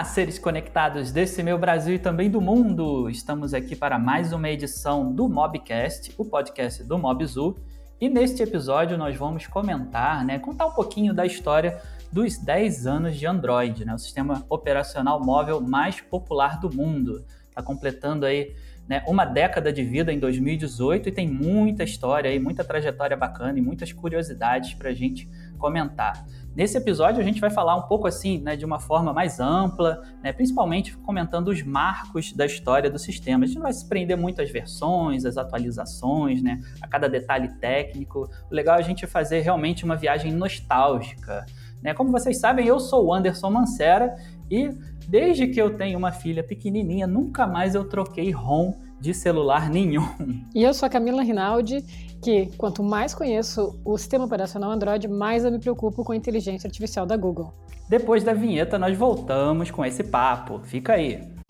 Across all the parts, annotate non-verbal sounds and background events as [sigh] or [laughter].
Olá, seres conectados desse meu Brasil e também do mundo! Estamos aqui para mais uma edição do Mobcast, o podcast do Mobzu. E neste episódio nós vamos comentar, né, contar um pouquinho da história dos 10 anos de Android, né, o sistema operacional móvel mais popular do mundo. Está completando aí né, uma década de vida em 2018 e tem muita história aí, muita trajetória bacana e muitas curiosidades para a gente comentar. Nesse episódio a gente vai falar um pouco assim, né, de uma forma mais ampla, né, principalmente comentando os marcos da história do sistema. A gente não vai se prender muito às versões, às atualizações, né, a cada detalhe técnico. O legal é a gente fazer realmente uma viagem nostálgica. Né? Como vocês sabem, eu sou o Anderson Mancera e desde que eu tenho uma filha pequenininha, nunca mais eu troquei ROM de celular nenhum. E eu sou a Camila Rinaldi, que quanto mais conheço o sistema operacional Android, mais eu me preocupo com a inteligência artificial da Google. Depois da vinheta, nós voltamos com esse papo. Fica aí.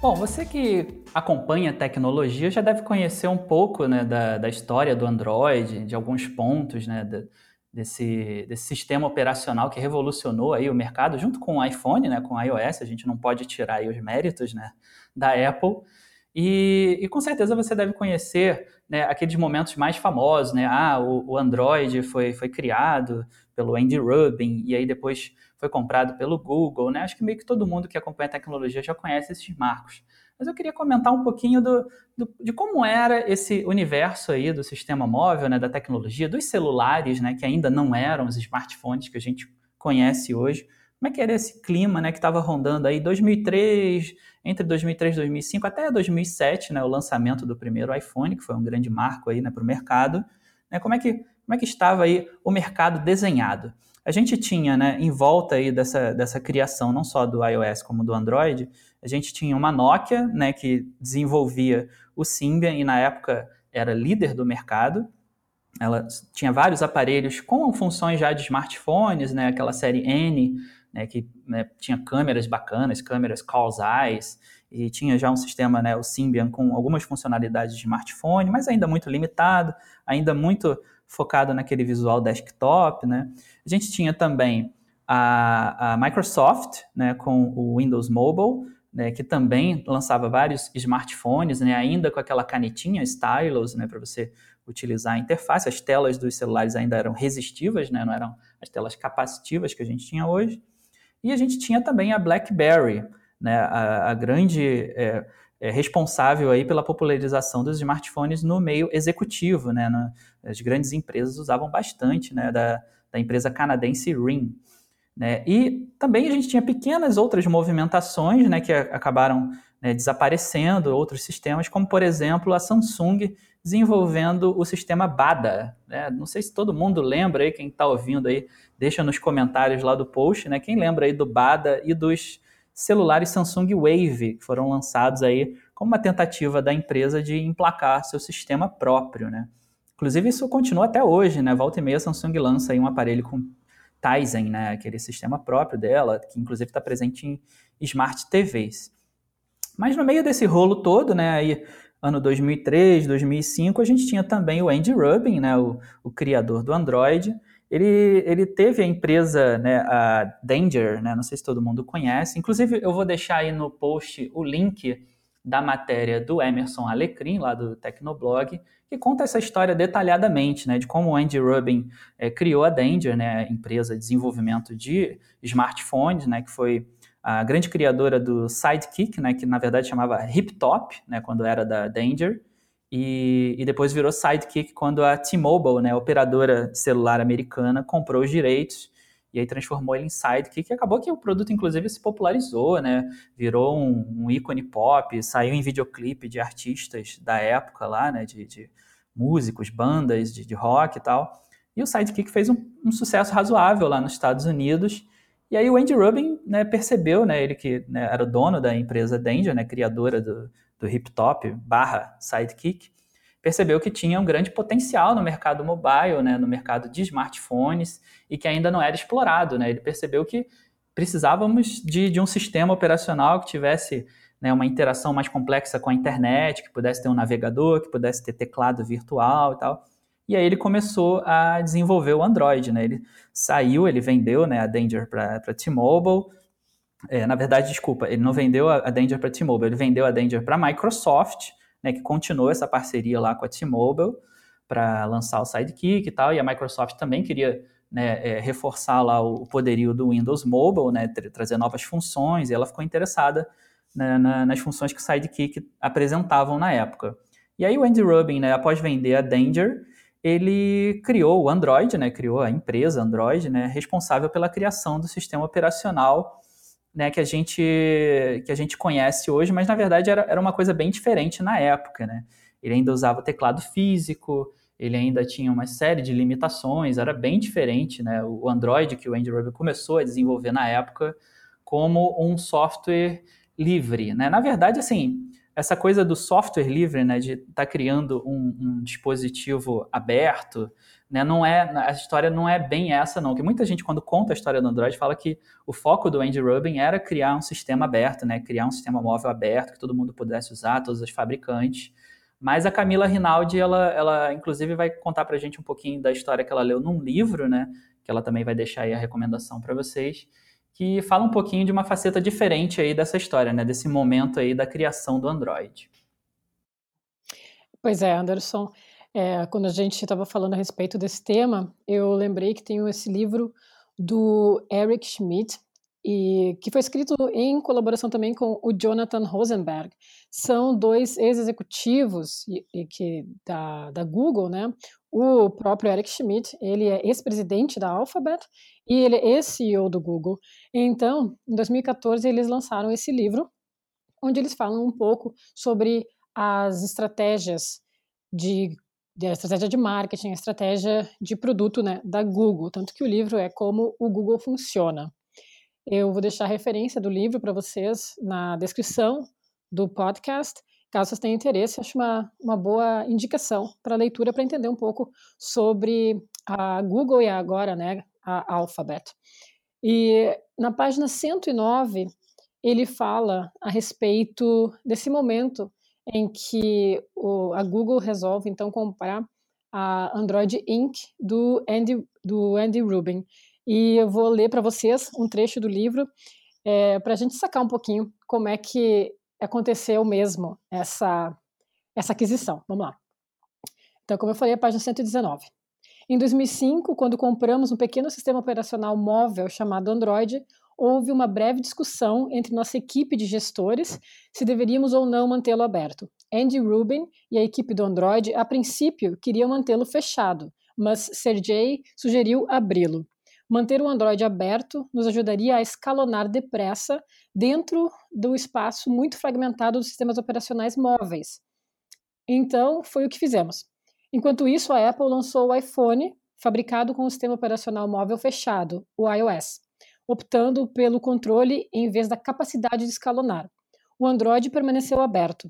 Bom, você que acompanha tecnologia já deve conhecer um pouco né, da, da história do Android, de alguns pontos, né, desse, desse sistema operacional que revolucionou aí o mercado, junto com o iPhone, né, com o iOS, a gente não pode tirar aí os méritos né, da Apple. E, e com certeza você deve conhecer né, aqueles momentos mais famosos, né? Ah, o, o, Android foi, foi criado pelo Andy Rubin e aí depois foi comprado pelo Google, né? Acho que meio que todo mundo que acompanha a tecnologia já conhece esses marcos. Mas eu queria comentar um pouquinho do, do, de como era esse universo aí do sistema móvel, né, da tecnologia, dos celulares, né, que ainda não eram os smartphones que a gente conhece hoje. Como é que era esse clima, né, que estava rondando aí 2003, entre 2003 e 2005 até 2007, né, o lançamento do primeiro iPhone, que foi um grande marco aí, né, para o mercado. Né, como é que como é que estava aí o mercado desenhado? A gente tinha, né, em volta aí dessa, dessa criação, não só do iOS como do Android, a gente tinha uma Nokia, né, que desenvolvia o Symbian e na época era líder do mercado. Ela tinha vários aparelhos com funções já de smartphones, né, aquela série N, né, que né, tinha câmeras bacanas, câmeras Call's Eyes, e tinha já um sistema, né, o Symbian, com algumas funcionalidades de smartphone, mas ainda muito limitado, ainda muito focado naquele visual desktop, né? A gente tinha também a, a Microsoft, né, com o Windows Mobile, né, que também lançava vários smartphones, né, ainda com aquela canetinha stylus, né, para você utilizar a interface. As telas dos celulares ainda eram resistivas, né, não eram as telas capacitivas que a gente tinha hoje. E a gente tinha também a BlackBerry, né, a, a grande é, é, responsável aí pela popularização dos smartphones no meio executivo, né? As grandes empresas usavam bastante, né? Da, da empresa canadense Ring. Né? E também a gente tinha pequenas outras movimentações né, que acabaram né, desaparecendo, outros sistemas, como por exemplo a Samsung desenvolvendo o sistema BADA. Né? Não sei se todo mundo lembra aí, quem está ouvindo aí, deixa nos comentários lá do post, né? Quem lembra aí do BADA e dos celulares Samsung Wave, que foram lançados aí como uma tentativa da empresa de emplacar seu sistema próprio, né? Inclusive, isso continua até hoje, né? Volta e meia, a Samsung lança aí um aparelho com Tizen, né? Aquele sistema próprio dela, que inclusive está presente em Smart TVs. Mas no meio desse rolo todo, né? Aí, ano 2003, 2005, a gente tinha também o Andy Rubin, né? O, o criador do Android, ele, ele teve a empresa, né, a Danger, né, não sei se todo mundo conhece, inclusive eu vou deixar aí no post o link da matéria do Emerson Alecrim, lá do Tecnoblog, que conta essa história detalhadamente, né, de como Andy Rubin é, criou a Danger, né, empresa de desenvolvimento de smartphones, né, que foi a grande criadora do Sidekick, né, que na verdade chamava HipTop, né, quando era da Danger, e, e, depois virou Sidekick quando a T-Mobile, né, operadora de celular americana, comprou os direitos e aí transformou ele em Sidekick. E acabou que o produto, inclusive, se popularizou, né? Virou um, um ícone pop, saiu em videoclipe de artistas da época lá, né? De, de músicos, bandas de, de, rock e tal. E o Sidekick fez um, um, sucesso razoável lá nos Estados Unidos. E aí o Andy Rubin né, percebeu, né, ele que né, era o dono da empresa Danger, né, criadora do, do hip top barra sidekick, percebeu que tinha um grande potencial no mercado mobile, né, no mercado de smartphones, e que ainda não era explorado. Né? Ele percebeu que precisávamos de, de um sistema operacional que tivesse né, uma interação mais complexa com a internet, que pudesse ter um navegador, que pudesse ter teclado virtual e tal. e aí ele começou a desenvolver o Android, né? Ele saiu, ele vendeu né, a Danger para T-Mobile, é, na verdade, desculpa, ele não vendeu a, Danger para T-Mobile, ele vendeu a Danger para a Microsoft, né, que continuou essa parceria lá com a T-Mobile para lançar o Sidekick e tal, e a Microsoft também queria né, é, reforçar lá o poderio do Windows Mobile, né, trazer novas funções, e ela ficou interessada né, na, nas funções que o Sidekick apresentavam na época. E aí o Andy Rubin, né, após vender a Danger, ele criou o Android, né, criou a empresa Android, né, responsável pela criação do sistema operacional né, que a gente que a gente conhece hoje, mas na verdade era, era uma coisa bem diferente na época, né? Ele ainda usava teclado físico, ele ainda tinha uma série de limitações, era bem diferente, né? O Android que o Andy Rubin começou a desenvolver na época como um software livre, né? Na verdade, assim, essa coisa do software livre, né, de estar tá criando um, um dispositivo aberto, né, não é, a história não é bem essa, não. Que muita gente, quando conta a história do Android, fala que o foco do Andy Rubin era criar um sistema aberto, né, criar um sistema móvel aberto que todo mundo pudesse usar, todos os fabricantes. Mas a Camila Rinaldi, ela, ela inclusive vai contar para gente um pouquinho da história que ela leu num livro, né, que ela também vai deixar aí a recomendação para vocês, que fala um pouquinho de uma faceta diferente aí dessa história, né, desse momento aí da criação do Android. Pois é, Anderson. É, quando a gente estava falando a respeito desse tema, eu lembrei que tem esse livro do Eric Schmidt, e que foi escrito em colaboração também com o Jonathan Rosenberg. São dois ex-executivos que da, da Google, né? O próprio Eric Schmidt, ele é ex-presidente da Alphabet e ele é ex-CEO do Google. Então, em 2014 eles lançaram esse livro, onde eles falam um pouco sobre as estratégias de a estratégia de marketing, a estratégia de produto né, da Google. Tanto que o livro é como o Google funciona. Eu vou deixar a referência do livro para vocês na descrição do podcast. Caso vocês tenham interesse, acho uma, uma boa indicação para leitura para entender um pouco sobre a Google e agora né, a Alphabet. E na página 109, ele fala a respeito desse momento em que o, a Google resolve então comprar a Android Inc. do Andy, do Andy Rubin. E eu vou ler para vocês um trecho do livro é, para a gente sacar um pouquinho como é que aconteceu mesmo essa, essa aquisição. Vamos lá. Então, como eu falei, a página 119. Em 2005, quando compramos um pequeno sistema operacional móvel chamado Android, houve uma breve discussão entre nossa equipe de gestores se deveríamos ou não mantê-lo aberto. Andy Rubin e a equipe do Android, a princípio, queriam mantê-lo fechado, mas Sergey sugeriu abri-lo. Manter o Android aberto nos ajudaria a escalonar depressa dentro do espaço muito fragmentado dos sistemas operacionais móveis. Então, foi o que fizemos. Enquanto isso, a Apple lançou o iPhone, fabricado com o sistema operacional móvel fechado, o iOS optando pelo controle em vez da capacidade de escalonar. O Android permaneceu aberto.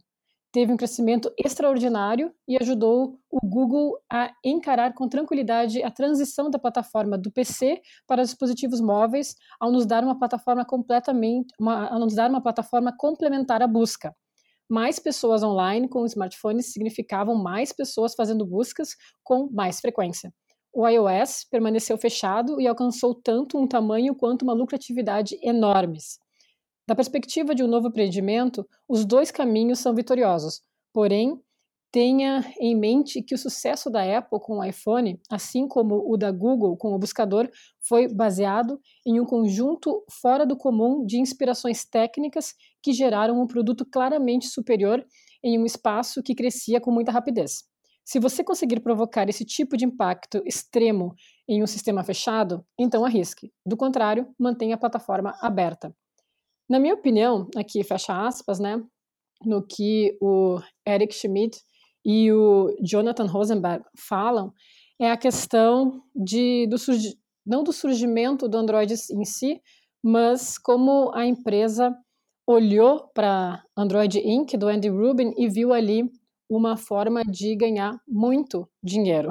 Teve um crescimento extraordinário e ajudou o Google a encarar com tranquilidade a transição da plataforma do PC para dispositivos móveis, ao nos dar uma plataforma completamente, uma, ao nos dar uma plataforma complementar à busca. Mais pessoas online com smartphones significavam mais pessoas fazendo buscas com mais frequência o iOS permaneceu fechado e alcançou tanto um tamanho quanto uma lucratividade enormes. Da perspectiva de um novo empreendimento, os dois caminhos são vitoriosos. Porém, tenha em mente que o sucesso da Apple com o iPhone, assim como o da Google com o buscador, foi baseado em um conjunto fora do comum de inspirações técnicas que geraram um produto claramente superior em um espaço que crescia com muita rapidez. Se você conseguir provocar esse tipo de impacto extremo em um sistema fechado, então arrisque. Do contrário, mantenha a plataforma aberta. Na minha opinião, aqui fecha aspas, né, no que o Eric Schmidt e o Jonathan Rosenberg falam, é a questão de, do não do surgimento do Android em si, mas como a empresa olhou para Android Inc., do Andy Rubin, e viu ali uma forma de ganhar muito dinheiro.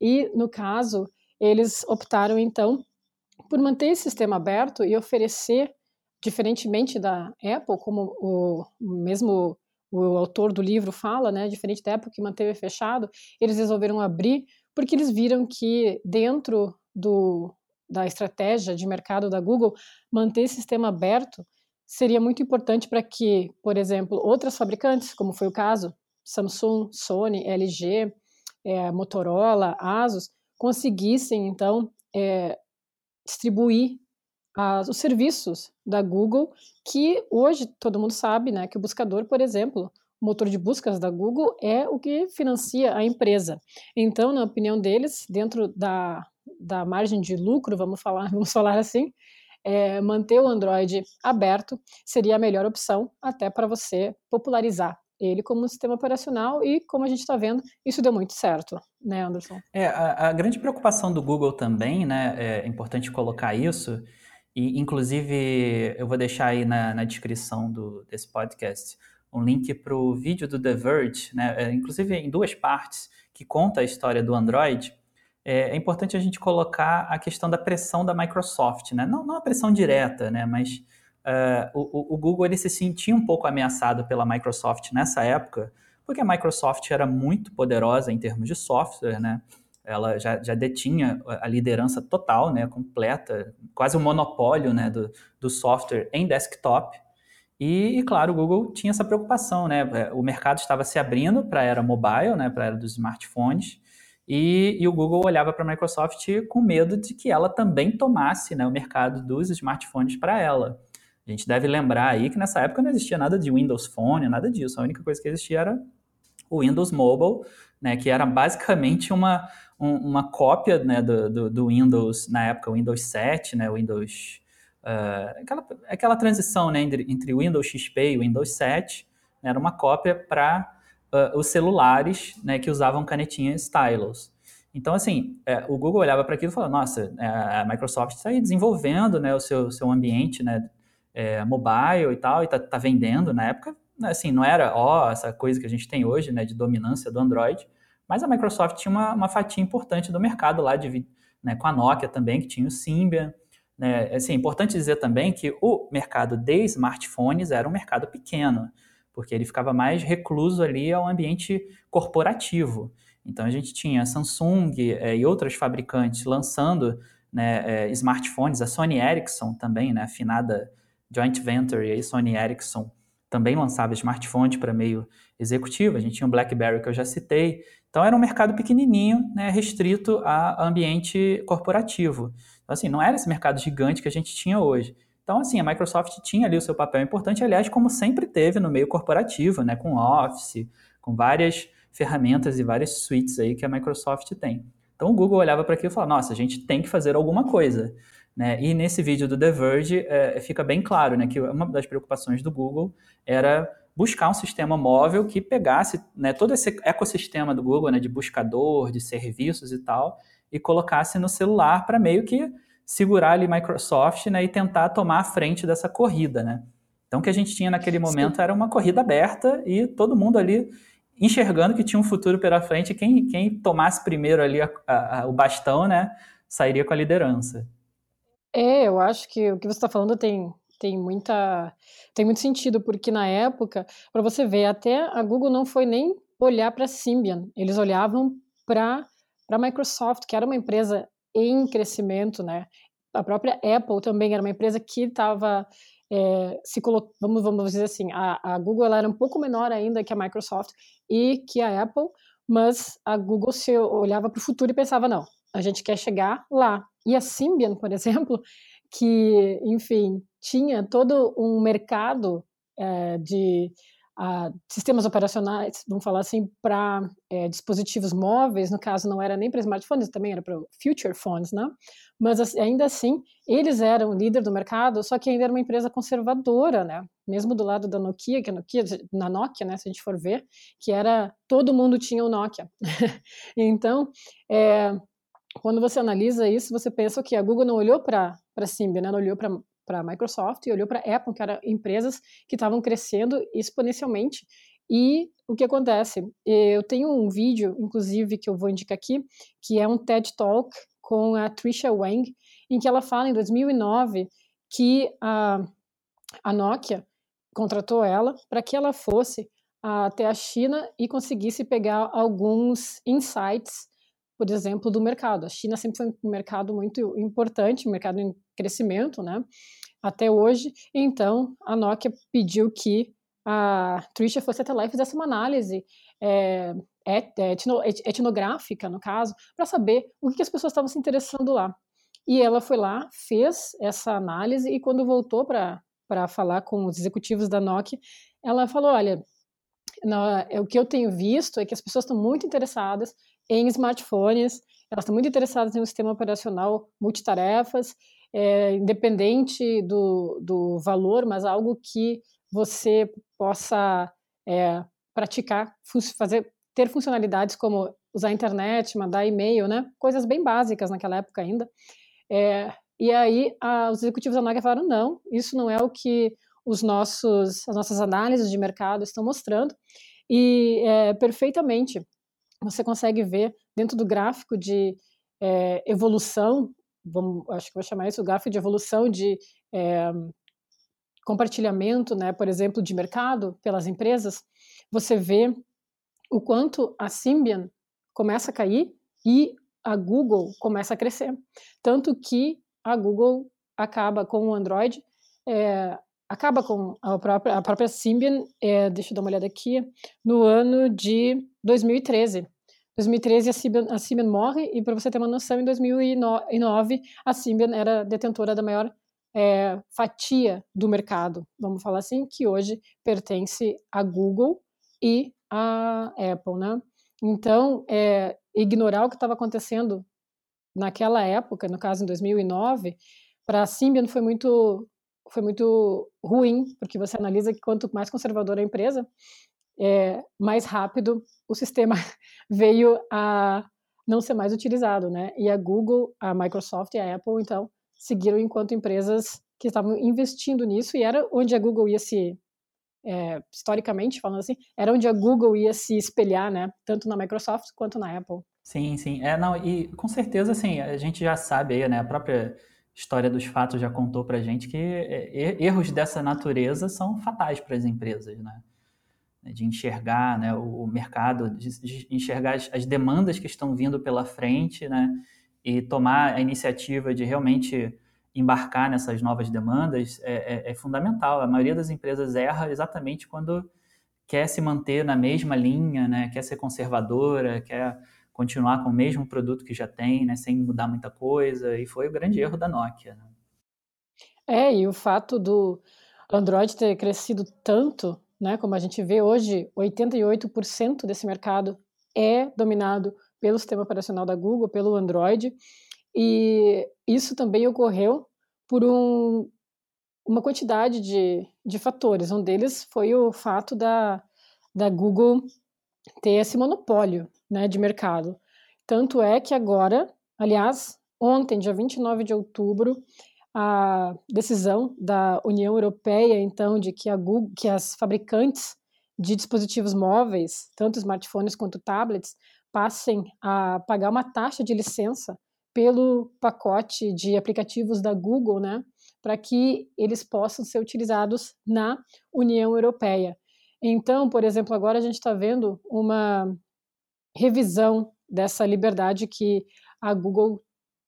E, no caso, eles optaram, então, por manter esse sistema aberto e oferecer, diferentemente da Apple, como o mesmo o autor do livro fala, né, diferente da Apple que manteve fechado, eles resolveram abrir porque eles viram que dentro do, da estratégia de mercado da Google, manter esse sistema aberto seria muito importante para que, por exemplo, outras fabricantes, como foi o caso Samsung, Sony, LG, é, Motorola, Asus, conseguissem então é, distribuir as, os serviços da Google, que hoje todo mundo sabe, né, que o buscador, por exemplo, o motor de buscas da Google é o que financia a empresa. Então, na opinião deles, dentro da, da margem de lucro, vamos falar, [laughs] vamos falar assim, é, manter o Android aberto seria a melhor opção até para você popularizar ele como sistema operacional e, como a gente está vendo, isso deu muito certo, né, Anderson? É, a, a, grande preocupação do Google também, né, é importante colocar isso, e inclusive eu vou deixar aí na, na descrição do, desse podcast um link para o vídeo do The Verge, né, é, inclusive em duas partes, que conta a história do Android, é, é, importante a gente colocar a questão da pressão da Microsoft, né, não, não a pressão direta, né, mas uh, o, o, Google ele se sentia um pouco ameaçado pela Microsoft nessa época, porque a Microsoft era muito poderosa em termos de software, né? Ela já, já detinha a liderança total, né, completa, quase o um monopólio né, do, do software em desktop. E, claro, o Google tinha essa preocupação, né? É, o mercado estava se abrindo para a era mobile, né, para a era dos smartphones, e, e o Google olhava para a Microsoft com medo de que ela também tomasse né, o mercado dos smartphones para ela. A gente deve lembrar aí que nessa época não existia nada de Windows Phone, nada disso. A única coisa que existia era o Windows Mobile, né, que era basicamente uma, um, uma cópia né, do, do, do, Windows, na época, o Windows 7, né, o Windows... Uh, aquela, aquela transição né, entre, entre o Windows XP e o Windows 7, né, era uma cópia para uh, ah, os celulares né, que usavam canetinhas stylus. Então, assim, é, o Google olhava para aquilo e falava, nossa, é, a Microsoft está aí desenvolvendo né, o seu, seu ambiente né, é, mobile e tal, e tá, tá, vendendo na época, assim, não era, ó, essa coisa que a gente tem hoje, né, de dominância do Android, mas a Microsoft tinha uma, uma fatia importante do mercado lá, de, né, com a Nokia também, que tinha o Symbian, né, assim, é importante dizer também que o mercado de smartphones era um mercado pequeno, porque ele ficava mais recluso ali ao ambiente corporativo. Então a gente tinha Samsung é, e outras fabricantes lançando né, é, smartphones, a Sony Ericsson também, né, afinada joint venture e aí Sony Ericsson também lançava smartphones para meio executivo. A gente tinha o BlackBerry que eu já citei. Então era um mercado pequenininho, né, restrito a ambiente corporativo. Então assim, não era esse mercado gigante que a gente tinha hoje. Então assim, a Microsoft tinha ali o seu papel importante, aliás, como sempre teve no meio corporativo, né, com Office, com várias ferramentas e várias suítes aí que a Microsoft tem. Então o Google olhava para aquilo e falava: "Nossa, a gente tem que fazer alguma coisa". Né? E nesse vídeo do The Verge é, fica bem claro né, que uma das preocupações do Google era buscar um sistema móvel que pegasse né, todo esse ecossistema do Google, né, de buscador, de serviços e tal, e colocasse no celular para meio que segurar ali Microsoft né, e tentar tomar a frente dessa corrida. Né? Então, o que a gente tinha naquele momento Sim. era uma corrida aberta e todo mundo ali enxergando que tinha um futuro pela frente. Quem, quem tomasse primeiro ali a, a, a, o bastão né, sairia com a liderança. É, eu acho que o que você está falando tem, tem, muita, tem muito sentido, porque na época, para você ver, até a Google não foi nem olhar para Symbian, eles olhavam para a Microsoft, que era uma empresa em crescimento, né? A própria Apple também era uma empresa que estava é, se colocando, vamos, vamos dizer assim, a, a Google ela era um pouco menor ainda que a Microsoft e que a Apple, mas a Google se olhava para o futuro e pensava, não, a gente quer chegar lá. E a Symbian, por [laughs] exemplo, que, enfim, tinha todo um mercado é, de uh, sistemas operacionais, vamos falar assim, para é, eh, dispositivos móveis, no caso não era nem para smartphones, também era para future phones, né? Mas ainda assim, eles eram líder do mercado, só que ainda era uma empresa conservadora, né? Mesmo do lado da Nokia, que a Nokia, na Nokia, né, se a gente for ver, que era todo mundo tinha o Nokia. [laughs] então, é, quando você analisa isso, você pensa que a Google não olhou para a Symbian, né? olhou para a Microsoft e olhou para a Apple, que eram empresas que estavam crescendo exponencialmente. E o que acontece? Eu tenho um vídeo, inclusive, que eu vou indicar aqui, que é um TED Talk com a Trisha Wang, em que ela fala em 2009 que a, a Nokia contratou ela para que ela fosse até a China e conseguisse pegar alguns insights por exemplo, do mercado. A China sempre foi um mercado muito importante, um mercado em crescimento, né? Até hoje. Então, a Nokia pediu que a Trisha fosse até lá e fizesse uma análise é, etno, etnográfica, no caso, para saber o que as pessoas estavam se interessando lá. E ela foi lá, fez essa análise e quando voltou para falar com os executivos da Nokia, ela falou: olha, o que eu tenho visto é que as pessoas estão muito interessadas em smartphones, elas estão muito interessadas em um sistema operacional multitarefas, é, independente do, do valor, mas algo que você possa é, praticar, fazer, ter funcionalidades como usar a internet, mandar e-mail, né? Coisas bem básicas naquela época ainda. É, e aí a, os executivos da Nokia falaram não, isso não é o que os nossos, as nossas análises de mercado estão mostrando. E é, perfeitamente você consegue ver dentro do gráfico de é, evolução, vamos, acho que vou chamar isso, o gráfico de evolução de é, compartilhamento, né, por exemplo, de mercado pelas empresas, você vê o quanto a Symbian começa a cair e a Google começa a crescer. Tanto que a Google acaba com o Android, é, acaba com a própria, a própria Symbian, é, deixa eu dar uma olhada aqui, no ano de 2013. 2013 a Symbian, a Symbian morre e para você ter uma noção, em 2009 a Symbian era detentora da maior é, fatia do mercado, vamos falar assim, que hoje pertence a Google e a Apple, né? Então, é, ignorar o que estava acontecendo naquela época, no caso em 2009, para a Symbian foi muito foi muito ruim, porque você analisa que quanto mais conservadora a empresa, é, mais rápido o sistema [laughs] veio a não ser mais utilizado, né? E a Google, a Microsoft e a Apple, então, seguiram enquanto empresas que estavam investindo nisso e era onde a Google ia se é, historicamente falando assim, era onde a Google ia se espelhar, né? Tanto na Microsoft quanto na Apple. Sim, sim. É, não, e com certeza, assim, a gente já sabe aí, né? A própria história dos fatos já contou pra gente que é, erros dessa natureza são fatais para as empresas, né? De enxergar né, o mercado, de enxergar as demandas que estão vindo pela frente, né? E tomar a iniciativa de realmente embarcar nessas novas demandas é, é, é, fundamental. A maioria das empresas erra exatamente quando quer se manter na mesma linha, né? quer ser conservadora, quer continuar com o mesmo produto que já tem, né? sem mudar muita coisa, e foi o grande erro da Nokia. Né? É, e o fato do Android ter crescido tanto, né? como a gente vê hoje, 88% desse mercado é dominado pelo sistema operacional da Google, pelo Android, e isso também ocorreu por um, uma quantidade de, de fatores. Um deles foi o fato da, da Google ter esse monopólio né, de mercado. Tanto é que agora, aliás, ontem, dia 29 de outubro, a decisão da União Europeia, então, de que, Google, que as fabricantes de dispositivos móveis, tanto smartphones quanto tablets, passem a pagar uma taxa de licença pelo pacote de aplicativos da Google, né, para que eles possam ser utilizados na União Europeia. Então, por exemplo, agora a gente está vendo uma revisão dessa liberdade que a Google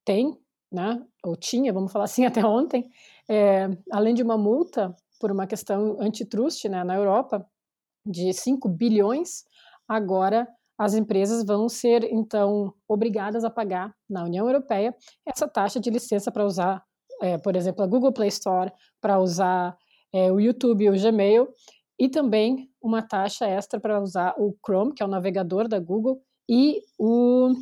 tem, né, ou tinha, vamos falar assim, [laughs] até ontem, é, além de uma multa por uma questão antitrust né, na Europa de 5 bilhões, agora as empresas vão ser, então, obrigadas a pagar na União Europeia essa taxa de licença para usar, é, por exemplo, a Google Play Store, para usar é, o YouTube o Gmail, e também uma taxa extra para usar o Chrome, que é o navegador da Google, e o,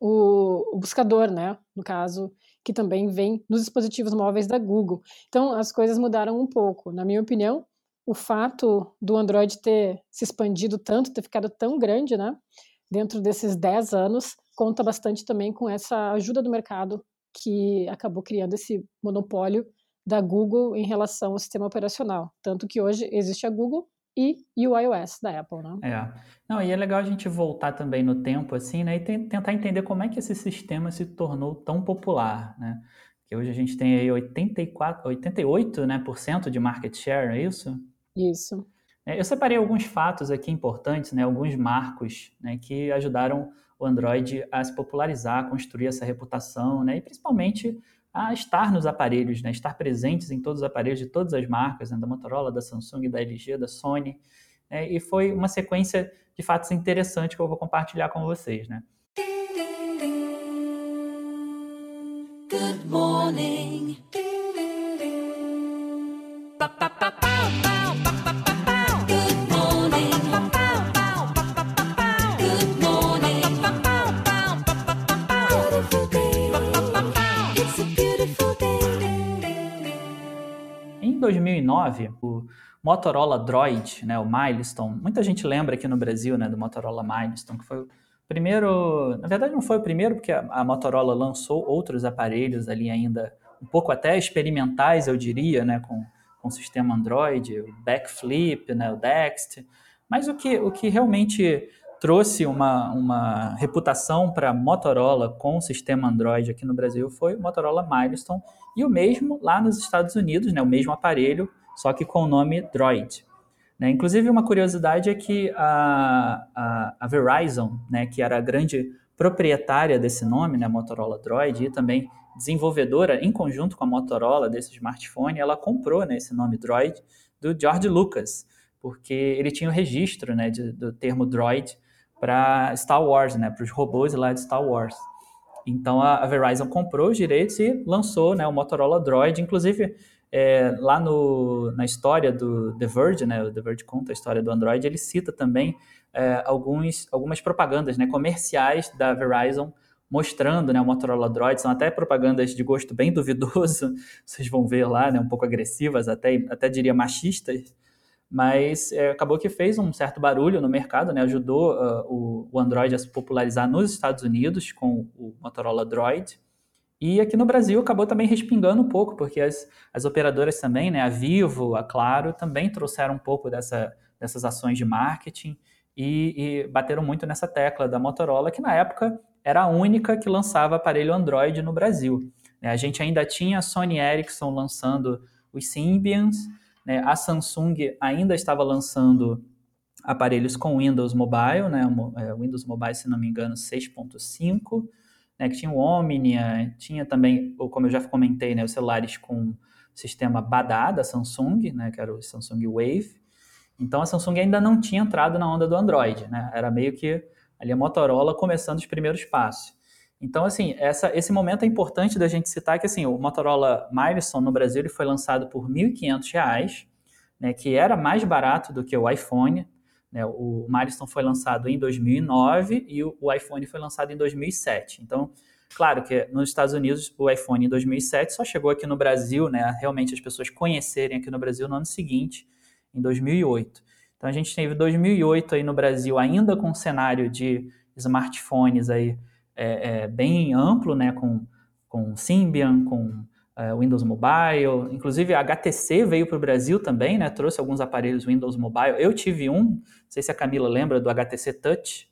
o, o buscador, né, no caso, que também vem nos dispositivos móveis da Google. Então, as coisas mudaram um pouco. Na minha opinião, o fato do Android ter se expandido tanto, ter ficado tão grande, né, dentro desses 10 anos, conta bastante também com essa ajuda do mercado que acabou criando esse monopólio da Google em relação ao sistema operacional. Tanto que hoje existe a Google e, o iOS da Apple, né? É. Não, e é legal a gente voltar também no tempo, assim, né, e tentar entender como é que esse sistema se tornou tão popular, né? Que hoje a gente tem aí 84, 88, né, por cento de market share, é isso? Isso. É, eu separei alguns fatos aqui importantes, né, alguns marcos né, que ajudaram o Android a se popularizar, a construir essa reputação, né? E principalmente a estar nos aparelhos, né? Estar presentes em todos os aparelhos de todas as marcas, né? da Motorola, da Samsung, da LG, da Sony. Né? E foi uma sequência de fatos interessantes que eu vou compartilhar com vocês, né? Good morning. Em 2009, o Motorola Droid, né, o Milestone, muita gente lembra aqui no Brasil né, do Motorola Milestone, que foi o primeiro, na verdade não foi o primeiro, porque a, a Motorola lançou outros aparelhos ali ainda um pouco até experimentais, eu diria, né, com, com o sistema Android, o Backflip, né, o Dext, mas o que, o que realmente trouxe uma, uma reputação para Motorola com o sistema Android aqui no Brasil foi o Motorola Milestone e o mesmo lá nos Estados Unidos, né, o mesmo aparelho, só que com o nome Droid. Né? Inclusive, uma curiosidade é que a, a, a Verizon, né, que era a grande proprietária desse nome, né, Motorola Droid, e também desenvolvedora em conjunto com a Motorola desse smartphone, ela comprou né, esse nome Droid do George Lucas, porque ele tinha o registro né, de, do termo Droid para Star Wars, né, para os robôs lá de Star Wars. Então a, Verizon comprou os direitos e lançou né, o Motorola Droid. Inclusive, é, lá no, na história do The Verge, né, o The Verge conta a história do Android, ele cita também é, alguns, algumas propagandas né, comerciais da Verizon mostrando né, o Motorola Droid. São até propagandas de gosto bem duvidoso, [laughs] vocês vão ver lá, né, um pouco agressivas, até, até diria machistas mas é, acabou que fez um certo barulho no mercado, né? ajudou uh, o, o, Android a se popularizar nos Estados Unidos com o Motorola Droid. E aqui no Brasil acabou também respingando um pouco, porque as, as operadoras também, né, a Vivo, a Claro, também trouxeram um pouco dessa, dessas ações de marketing e, e bateram muito nessa tecla da Motorola, que na época era a única que lançava aparelho Android no Brasil. Né? A gente ainda tinha a Sony Ericsson lançando os Symbians, né? A Samsung ainda estava lançando aparelhos com Windows Mobile, né? É, Windows Mobile, se não me engano, 6.5, né? que tinha o Omnia, tinha também, como eu já comentei, né? os celulares com sistema BADA da Samsung, né? que era o Samsung Wave. Então a Samsung ainda não tinha entrado na onda do Android, né? era meio que ali a Motorola começando os primeiros passos. Então, assim, essa, esse momento é importante da gente citar que, assim, o Motorola Milestone no Brasil ele foi lançado por R$ 1.500, né, que era mais barato do que o iPhone. Né, o Milestone foi lançado em 2009 e o, o iPhone foi lançado em 2007. Então, claro que nos Estados Unidos o iPhone em 2007 só chegou aqui no Brasil, né, realmente as pessoas conhecerem aqui no Brasil no ano seguinte, em 2008. Então, a gente teve 2008 aí no Brasil ainda com um cenário de smartphones aí é, é, bem amplo, né, com, com Symbian, com é, Windows Mobile, inclusive a HTC veio para o Brasil também, né, trouxe alguns aparelhos Windows Mobile. Eu tive um, não sei se a Camila lembra do HTC Touch.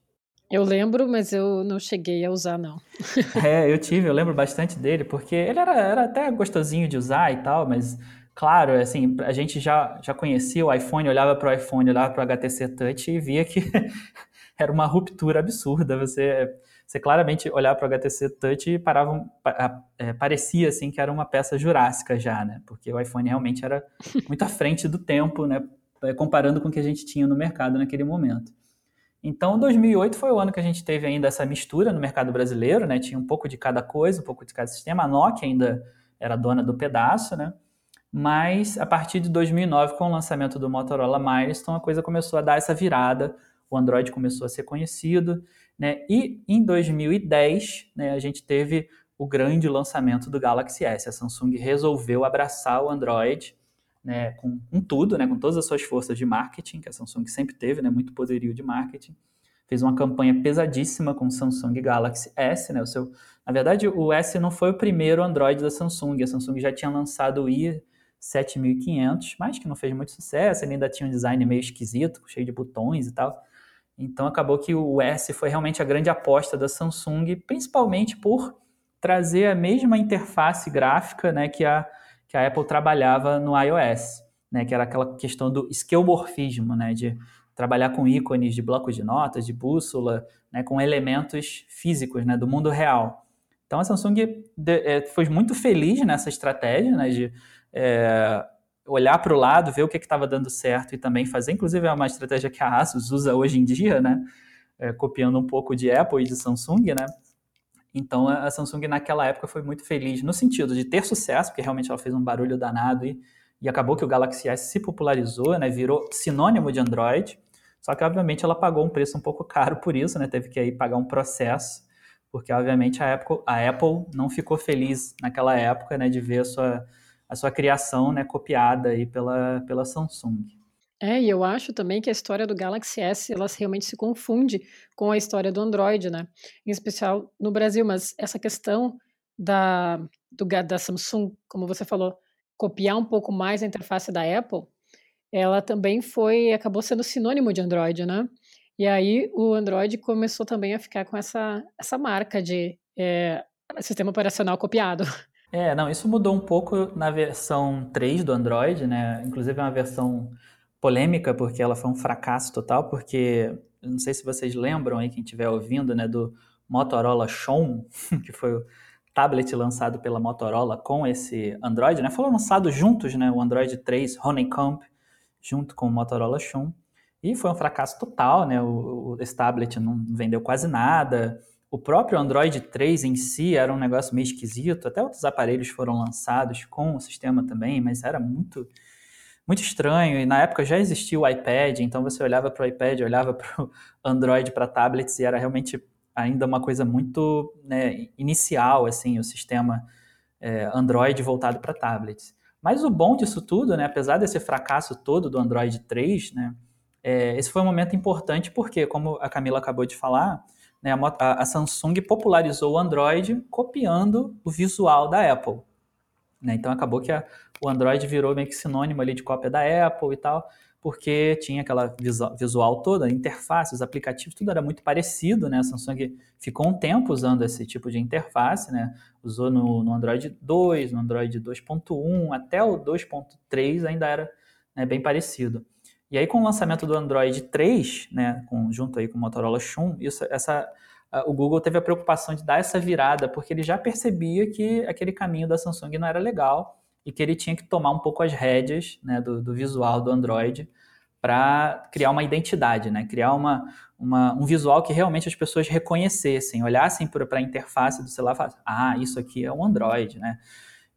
Eu lembro, mas eu não cheguei a usar, não. [laughs] é, eu tive, eu lembro bastante dele, porque ele era, era até gostosinho de usar e tal, mas claro, assim, a gente já, já conhecia o iPhone, olhava para o iPhone, olhava para o HTC Touch e via que [laughs] era uma ruptura absurda. Você você claramente olhar para o HTC Touch e parava, é, parecia assim que era uma peça jurássica já, né? Porque o iPhone realmente era [laughs] muito à frente do tempo, né? É, comparando com o que a gente tinha no mercado naquele momento. Então, 2008 foi o ano que a gente teve ainda essa mistura no mercado brasileiro, né? Tinha um pouco de cada coisa, um pouco de cada sistema. A Nokia ainda era dona do pedaço, né? Mas a partir de 2009, com o lançamento do Motorola Milestone, a coisa começou a dar essa virada. O Android começou a ser conhecido né? E em 2010, né, a gente teve o grande lançamento do Galaxy S. A Samsung resolveu abraçar o Android né, com, com tudo, né, com todas as suas forças de marketing, que a Samsung sempre teve, né, muito poderio de marketing. Fez uma campanha pesadíssima com o Samsung Galaxy S. Né, o seu, na verdade, o S não foi o primeiro Android da Samsung. A Samsung já tinha lançado o i 7500, mas que não fez muito sucesso. Ele ainda tinha um design meio esquisito, cheio de botões e tal. Então acabou que o S foi realmente a grande aposta da Samsung, principalmente por trazer a mesma interface gráfica né, que, a, que a Apple trabalhava no iOS, né, que era aquela questão do esquemorfismo, né, de trabalhar com ícones de blocos de notas, de bússola, né, com elementos físicos né, do mundo real. Então a Samsung de, é, foi muito feliz nessa estratégia né, de é, olhar para o lado, ver o que estava dando certo e também fazer, inclusive é uma estratégia que a Asus usa hoje em dia, né, é, copiando um pouco de Apple e de Samsung, né, então a Samsung naquela época foi muito feliz no sentido de ter sucesso, porque realmente ela fez um barulho danado e, e acabou que o Galaxy S se popularizou, né, virou sinônimo de Android. Só que obviamente ela pagou um preço um pouco caro por isso, né, teve que aí pagar um processo, porque obviamente a Apple, a Apple não ficou feliz naquela época, né, de ver a sua, a sua criação, né, copiada aí pela, pela Samsung. É, e eu acho também que a história do Galaxy S, ela realmente se confunde com a história do Android, né? Em especial no Brasil, mas essa questão da, do, da Samsung, como você falou, copiar um pouco mais a interface da Apple, ela também foi, acabou sendo sinônimo de Android, né? E aí o Android começou também a ficar com essa, essa marca de é, sistema operacional copiado. [laughs] É, não, isso mudou um pouco na versão 3 do Android, né? Inclusive é uma versão polêmica, porque ela foi um fracasso total, porque não sei se vocês lembram aí, quem estiver ouvindo, né, do Motorola Shone, [laughs] que foi o tablet lançado pela Motorola com esse Android, né? Foram lançados juntos, né? O Android 3 Honeycomb junto com o Motorola Shone. E foi um fracasso total, né? O, o, esse tablet não vendeu quase nada. O próprio Android 3 em si era um negócio meio esquisito. Até outros aparelhos foram lançados com o sistema também, mas era muito muito estranho. E na época já existia o iPad, então você olhava para o iPad, olhava [laughs] para o Android, para tablets, e era realmente ainda uma coisa muito né, inicial, assim, o sistema é, Android voltado para tablets. Mas o bom disso tudo, né, apesar desse fracasso todo do Android 3, né, é, esse foi um momento importante porque, como a Camila acabou de falar, né, a, a Samsung popularizou o Android copiando o visual da Apple. Né? Então acabou que a, o Android virou meio que sinônimo ali de cópia da Apple e tal, porque tinha aquela visual toda, a interface, os aplicativos, tudo era muito parecido, né? A Samsung ficou um tempo usando esse tipo de interface, né? Usou no, no Android 2, no Android 2.1, até o 2.3 ainda era né, bem parecido. E aí com o lançamento do Android 3, né, com, junto aí com o Motorola Shun, isso, essa, o Google teve a preocupação de dar essa virada, porque ele já percebia que aquele caminho da Samsung não era legal, e que ele tinha que tomar um pouco as rédeas né, do, do visual do Android para criar uma identidade, né? criar uma, uma, um visual que realmente as pessoas reconhecessem, olhassem para a interface do celular e falassem, ah, isso aqui é um Android, né?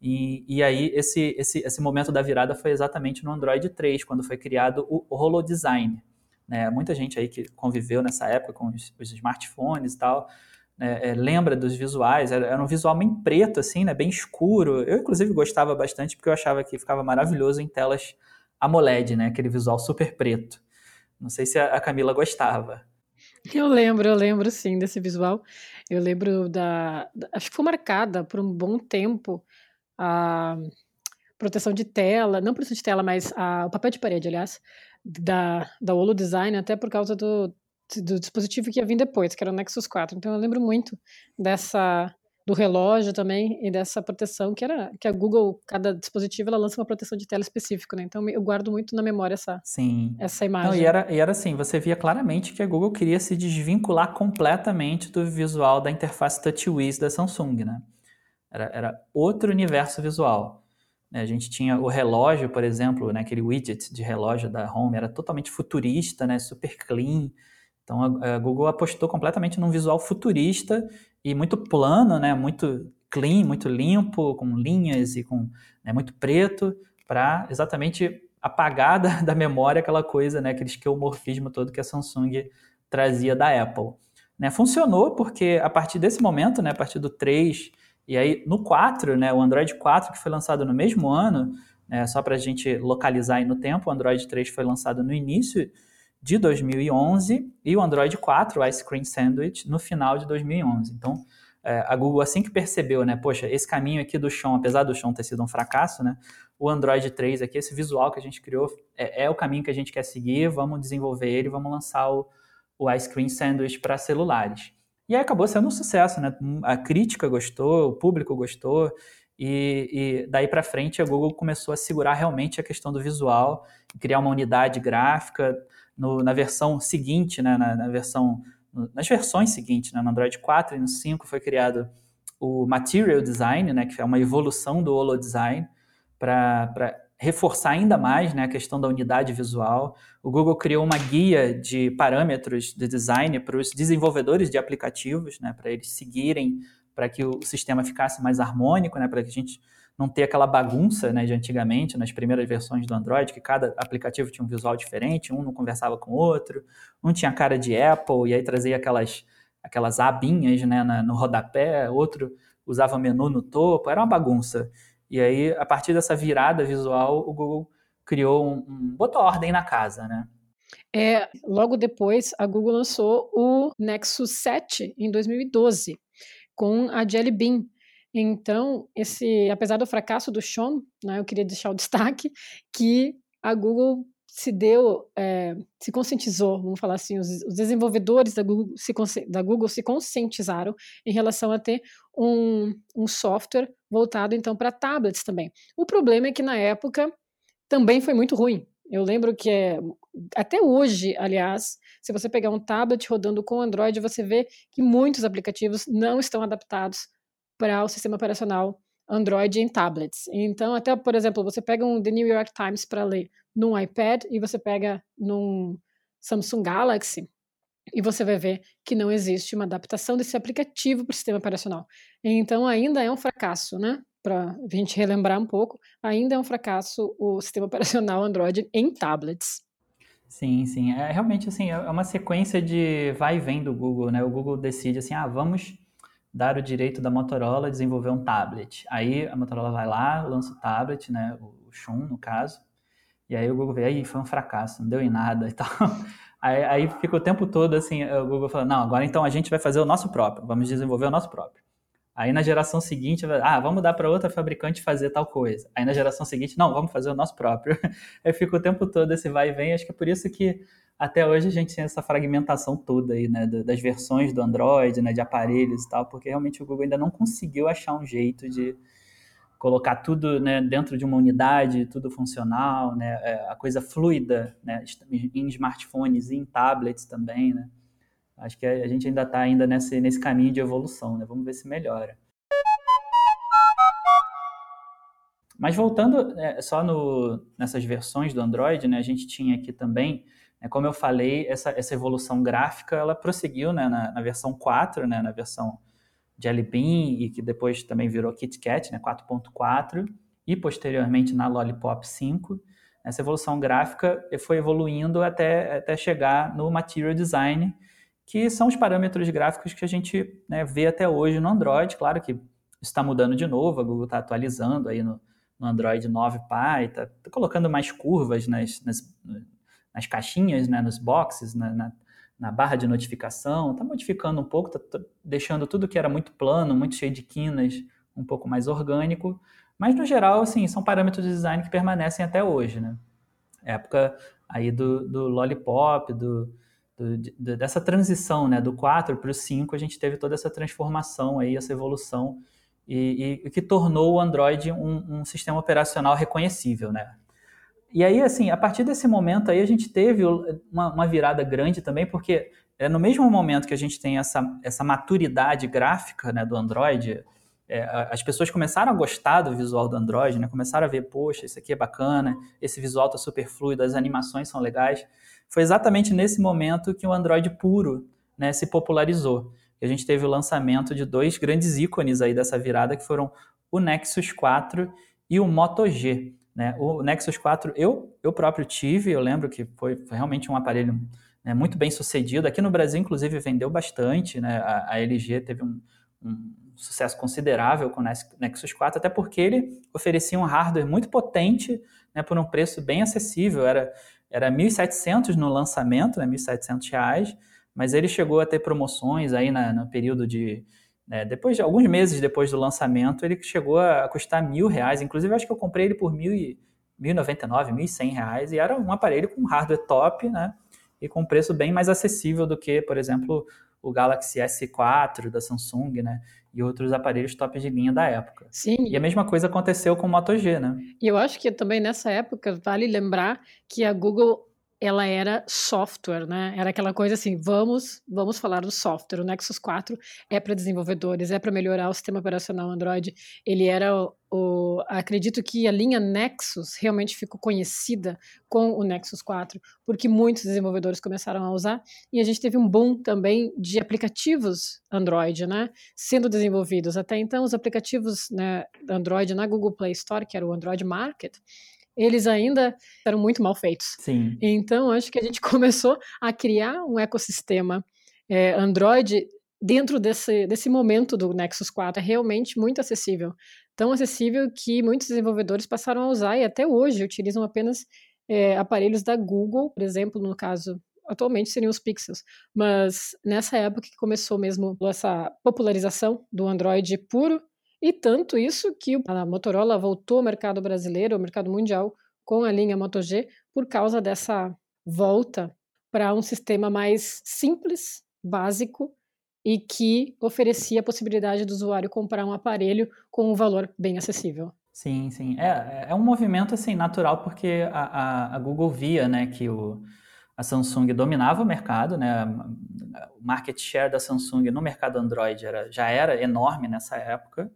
E, e aí esse, esse, esse momento da virada foi exatamente no Android 3, quando foi criado o, Holodesign. Né? Muita gente aí que conviveu nessa época com os, os smartphones e tal, é, é, lembra dos visuais, era, era, um visual bem preto, assim, né, bem escuro. Eu, inclusive, gostava bastante porque eu achava que ficava maravilhoso em telas AMOLED, né, aquele visual super preto. Não sei se a, a Camila gostava. Eu lembro, eu lembro sim desse visual. Eu lembro da, da, Acho que foi marcada por um bom tempo a proteção de tela, não proteção de tela, mas a, o papel de parede, aliás, da, da Holo Design, até por causa do, do dispositivo que ia vir depois, que era o Nexus 4. Então eu lembro muito dessa do relógio também e dessa proteção que era que a Google cada dispositivo ela lança uma proteção de tela específica, né? Então eu guardo muito na memória essa Sim. essa imagem. Não, e era e era assim, você via claramente que a Google queria se desvincular completamente do visual da interface TouchWiz da Samsung, né? Era, era outro universo visual. Né? A gente tinha o relógio, por exemplo, né? aquele widget de relógio da Home era totalmente futurista, né? Super clean então a, a, Google apostou completamente num visual futurista e muito plano, né? Muito clean, muito limpo, com linhas e com né, muito preto, para exatamente apagar [laughs] da, da, memória aquela coisa, né? Aquele esquemorfismo todo que a Samsung trazia da Apple. Né, funcionou porque a partir desse momento, né, a partir do 3 e aí no 4, né, o Android 4 que foi lançado no mesmo ano, né, só para a gente localizar aí no tempo, o Android 3 foi lançado no início de 2011 e o Android 4, o Ice Cream Sandwich, no final de 2011. Então, é, a Google, assim que percebeu, né, poxa, esse caminho aqui do chão, apesar do chão ter sido um fracasso, né, o Android 3 aqui, esse visual que a gente criou, é, é o caminho que a gente quer seguir, vamos desenvolver ele, vamos lançar o, o Ice Cream Sandwich para celulares. E aí acabou sendo um sucesso, né? A crítica gostou, o público gostou, e, e daí para frente a Google começou a segurar realmente a questão do visual, criar uma unidade gráfica, no, na versão seguinte, né, na, na versão, nas versões seguintes, né, no Android 4 e no 5 foi criado o Material Design, né, que é uma evolução do Holo Design para reforçar ainda mais né, a questão da unidade visual. O Google criou uma guia de parâmetros de design para os desenvolvedores de aplicativos, né, para eles seguirem, para que o sistema ficasse mais harmônico, né, para que a gente não ter aquela bagunça né, de antigamente, nas primeiras versões do Android, que cada aplicativo tinha um visual diferente, um não conversava com o outro, um tinha cara de Apple, e aí trazia aquelas, aquelas abinhas né, no rodapé, outro usava menu no topo, era uma bagunça. E aí, a partir dessa virada visual, o Google criou um, um botou ordem na casa, né? É, logo depois, a Google lançou o Nexus 7 em 2012 com a Jelly Bean. Então, esse, apesar do fracasso do Sean, né, eu queria deixar o [laughs] destaque que a Google se deu, é, se conscientizou, vamos falar assim, os, os desenvolvedores da Google, se, da Google se conscientizaram em relação a ter um, um software voltado então para tablets também. O problema é que na época também foi muito ruim. Eu lembro que é, até hoje, aliás, se você pegar um tablet rodando com Android, você vê que muitos aplicativos não estão adaptados para o sistema operacional Android em tablets. Então, até, por exemplo, você pega um The New York Times para ler num iPad e você pega num Samsung Galaxy e você vai ver que não existe uma adaptação desse aplicativo para o sistema operacional. Então, ainda é um fracasso, né? Para a gente relembrar um pouco, ainda é um fracasso o sistema [laughs] operacional Android em tablets. Sim, sim. É realmente assim, é uma sequência de vai e vem do Google, né? O Google decide assim, ah, vamos dar o direito da Motorola desenvolver um tablet. Aí a Motorola vai lá, lança o tablet, né, o Shun, no caso, e aí o Google vê, aí foi um fracasso, não deu em nada e tal. [laughs] Aí, aí fica o tempo todo assim, o Google fala, não, agora então a gente vai fazer o nosso próprio, vamos desenvolver o nosso próprio. Aí na geração seguinte, ah, vamos dar para outra fabricante fazer tal coisa. Aí na geração seguinte, não, vamos fazer o nosso próprio. [laughs] Aí fica o tempo todo esse vai e vem. Acho que é por isso que até hoje a gente tem essa fragmentação toda aí, né, das versões do Android, né, de aparelhos e tal, porque realmente o Google ainda não conseguiu achar um jeito de colocar tudo né, dentro de uma unidade, tudo funcional, né, é, a coisa fluida, né, em smartphones e em tablets também, né. Acho que a gente ainda está ainda nesse, nesse caminho de evolução, né, vamos ver se melhora. Mas voltando é, só no, nessas versões do Android, né, a gente tinha aqui também é, como eu falei, essa, essa evolução gráfica ela prosseguiu né, na, na, versão 4, né, na versão Jelly Bean, e que depois também virou KitKat, né, 4.4, e posteriormente na Lollipop 5. Essa evolução gráfica foi evoluindo até, até chegar no Material Design, que são os parâmetros gráficos que a gente né, vê até hoje no Android. Claro que está mudando de novo, a Google está atualizando aí no, no Android 9 Pie, está tá colocando mais curvas nas, nas, nas caixinhas, né, nos boxes, na, na, na barra de notificação, está modificando um pouco, está deixando tudo que era muito plano, muito cheio de quinas, um pouco mais orgânico, mas no geral, assim, são parâmetros de design que permanecem até hoje, né? Época aí do, do Lollipop, do, do, de, dessa transição, né, do 4 para o 5, a gente teve toda essa transformação aí, essa evolução, e, e que tornou o Android um, um sistema operacional reconhecível, né? E aí, assim, a partir desse momento aí, a gente teve uma, uma virada grande também, porque é no mesmo momento que a gente tem essa, essa maturidade gráfica né, do Android, é, as pessoas começaram a gostar do visual do Android, né? Começaram a ver, poxa, isso aqui é bacana, esse visual tá super fluido, as animações são legais. Foi exatamente nesse momento que o Android puro né, se popularizou. A gente teve o lançamento de dois grandes ícones aí dessa virada, que foram o Nexus 4 e o Moto G. Né? O Nexus 4 eu, eu próprio tive, eu lembro que foi, foi realmente um aparelho né, muito bem sucedido. Aqui no Brasil, inclusive, vendeu bastante. Né? A, a LG teve um, um, sucesso considerável com o Nexus 4, até porque ele oferecia um hardware muito potente né, por um preço bem acessível. Era, era 1.700 no lançamento, né, 1.700 reais, mas ele chegou a ter promoções aí na, no período de é, depois de alguns meses depois do lançamento, ele chegou a custar mil reais. Inclusive, acho que eu comprei ele por mil e, 1.099, 1.100 reais. E era um aparelho com hardware top, né? E com preço bem mais acessível do que, por exemplo, o Galaxy S4 da Samsung, né? E outros aparelhos top de linha da época. Sim. E a mesma coisa aconteceu com o Moto G, né? E eu acho que também nessa época vale lembrar que a Google ela era software, né? Era aquela coisa assim, vamos, vamos falar do software. O Nexus 4 é para desenvolvedores, é para melhorar o sistema operacional Android. Ele era o, o, acredito que a linha Nexus realmente ficou conhecida com o Nexus 4, porque muitos desenvolvedores começaram a usar e a gente teve um boom também de aplicativos Android, né, sendo desenvolvidos. Até então os aplicativos né, Android na Google Play Store, que era o Android Market, eles ainda eram muito mal feitos. Sim. Então, acho que a gente [laughs] começou a criar um ecossistema é, Android dentro desse, desse momento do Nexus 4. É realmente muito acessível. Tão acessível que muitos desenvolvedores passaram a usar e até hoje utilizam apenas é, aparelhos da Google, por exemplo, no caso atualmente seriam os Pixels, mas nessa época que começou mesmo essa popularização do Android puro, e tanto isso que a Motorola voltou ao mercado brasileiro, ao mercado mundial, com a linha Moto G, por causa dessa volta para um sistema mais simples, básico e que oferecia a possibilidade do usuário comprar um aparelho com um valor bem acessível. Sim, sim. É, é um movimento assim natural porque a, a, a Google via né, que o, a Samsung dominava o mercado, né? O market share da Samsung no mercado Android era, já era enorme nessa época.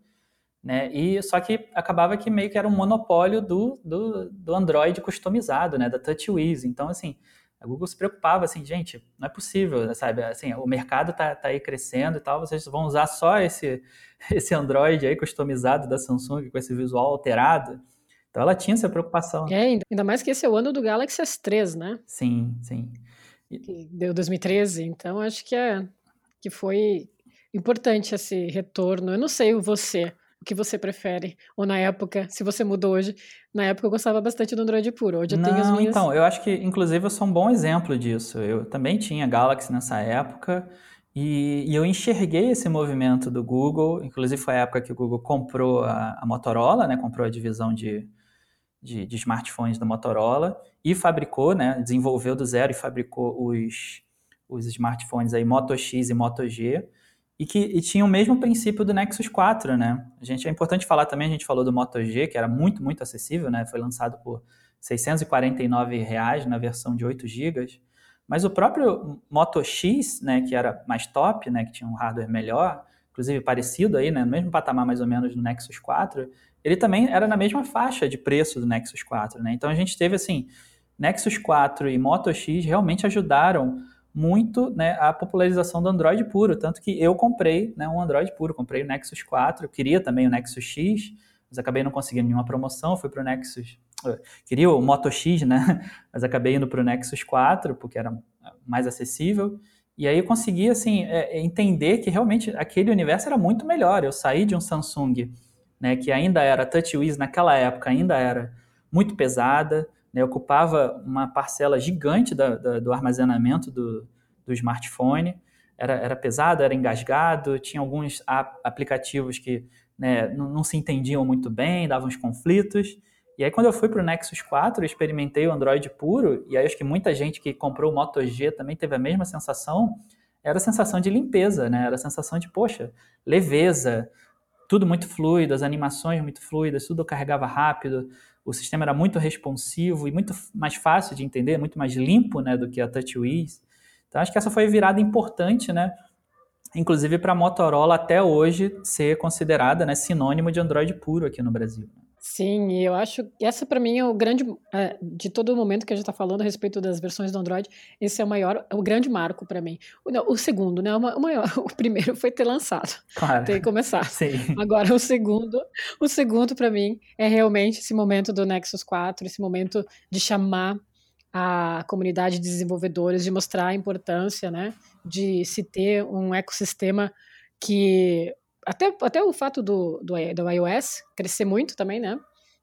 Né? E só que acabava que meio que era um monopólio do, do, do Android customizado, né? Da TouchWiz. Então, assim, a Google se preocupava assim, gente, não é possível, sabe? Assim, o mercado tá, tá aí crescendo e tal, vocês vão usar só esse, [laughs] esse Android aí customizado da Samsung com esse visual alterado. Então ela tinha essa preocupação. É, ainda mais que esse é o ano do Galaxy S3, né? Sim, sim. Deu 2013, então acho que é que foi importante esse retorno. Eu não sei você, o que você prefere? Ou na época, se você mudou hoje, na época eu gostava bastante do Android puro. Hoje eu Não, tenho as minhas... então, eu acho que inclusive eu sou um bom exemplo disso. Eu também tinha Galaxy nessa época e, e eu enxerguei esse movimento do Google. Inclusive foi a época que o Google comprou a, a Motorola, né? Comprou a divisão de, de, de, smartphones da Motorola e fabricou, né? Desenvolveu do zero e fabricou os, os smartphones aí Moto X e Moto G e que e tinha o mesmo princípio do Nexus 4, né? A gente é importante falar também, a gente falou do Moto G, que era muito, muito acessível, né? Foi lançado por 649 reais na versão de 8 GB. Mas o próprio Moto X, né, que era mais top, né, que tinha um hardware melhor, inclusive parecido aí, né, no mesmo patamar mais ou menos do Nexus 4, ele também era na mesma faixa de preço do Nexus 4, né? Então a gente teve assim, Nexus 4 e Moto X realmente ajudaram muito né, a popularização do Android puro, tanto que eu comprei né, um Android puro, comprei o Nexus 4, queria também o Nexus X, mas acabei não conseguindo nenhuma promoção, fui para o Nexus, queria o Moto X, né, [laughs] mas acabei indo para o Nexus 4, porque era mais acessível, e aí eu consegui, assim, é, é, entender que realmente aquele universo era muito melhor, eu saí de um Samsung, né, que ainda era TouchWiz naquela época, ainda era muito pesada, né, ocupava uma parcela gigante da, da, do armazenamento do, do smartphone, era, era pesado, era engasgado, tinha alguns aplicativos que né, não, se entendiam muito bem, davam uns conflitos. E aí, quando eu fui para o Nexus 4, eu experimentei o Android puro, e aí acho que muita gente que comprou o Moto G também teve a mesma sensação, era a sensação de limpeza, né? Era a sensação de, poxa, leveza, tudo muito fluido, as animações muito fluidas, tudo carregava rápido, o sistema era muito responsivo e muito mais fácil de entender, muito mais limpo né, do que a TouchWiz. Então, acho que essa foi virada importante, né? Inclusive para a Motorola até hoje ser considerada né, sinônimo de Android puro aqui no Brasil. Sim, e eu acho que essa para mim é o grande é, de todo o momento que a gente está falando a respeito das versões do Android, esse é o maior, é o grande marco para mim. O, não, o, segundo, né? O, maior, [laughs] o primeiro foi ter lançado, claro. ter começado. Sim. Agora o segundo, o segundo para mim é realmente esse momento do Nexus 4, esse momento de chamar a comunidade de desenvolvedores, de mostrar a importância, né, de se ter um ecossistema que até, até o fato do, do, do iOS crescer muito também, né?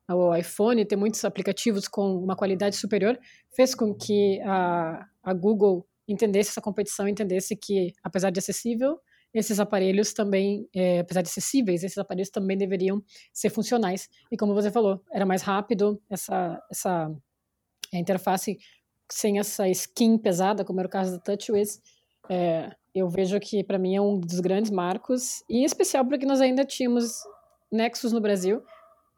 O iPhone ter muitos aplicativos com uma qualidade superior fez com que a, a Google entendesse essa competição, entendesse que, apesar de acessível, esses aparelhos também, é, apesar de acessíveis, esses aparelhos também deveriam ser funcionais. E como você falou, era mais rápido essa, essa interface sem essa skin pesada, como era o caso da TouchWiz, é, eu vejo que para mim é um dos grandes marcos, e em especial porque nós ainda tínhamos Nexus no Brasil,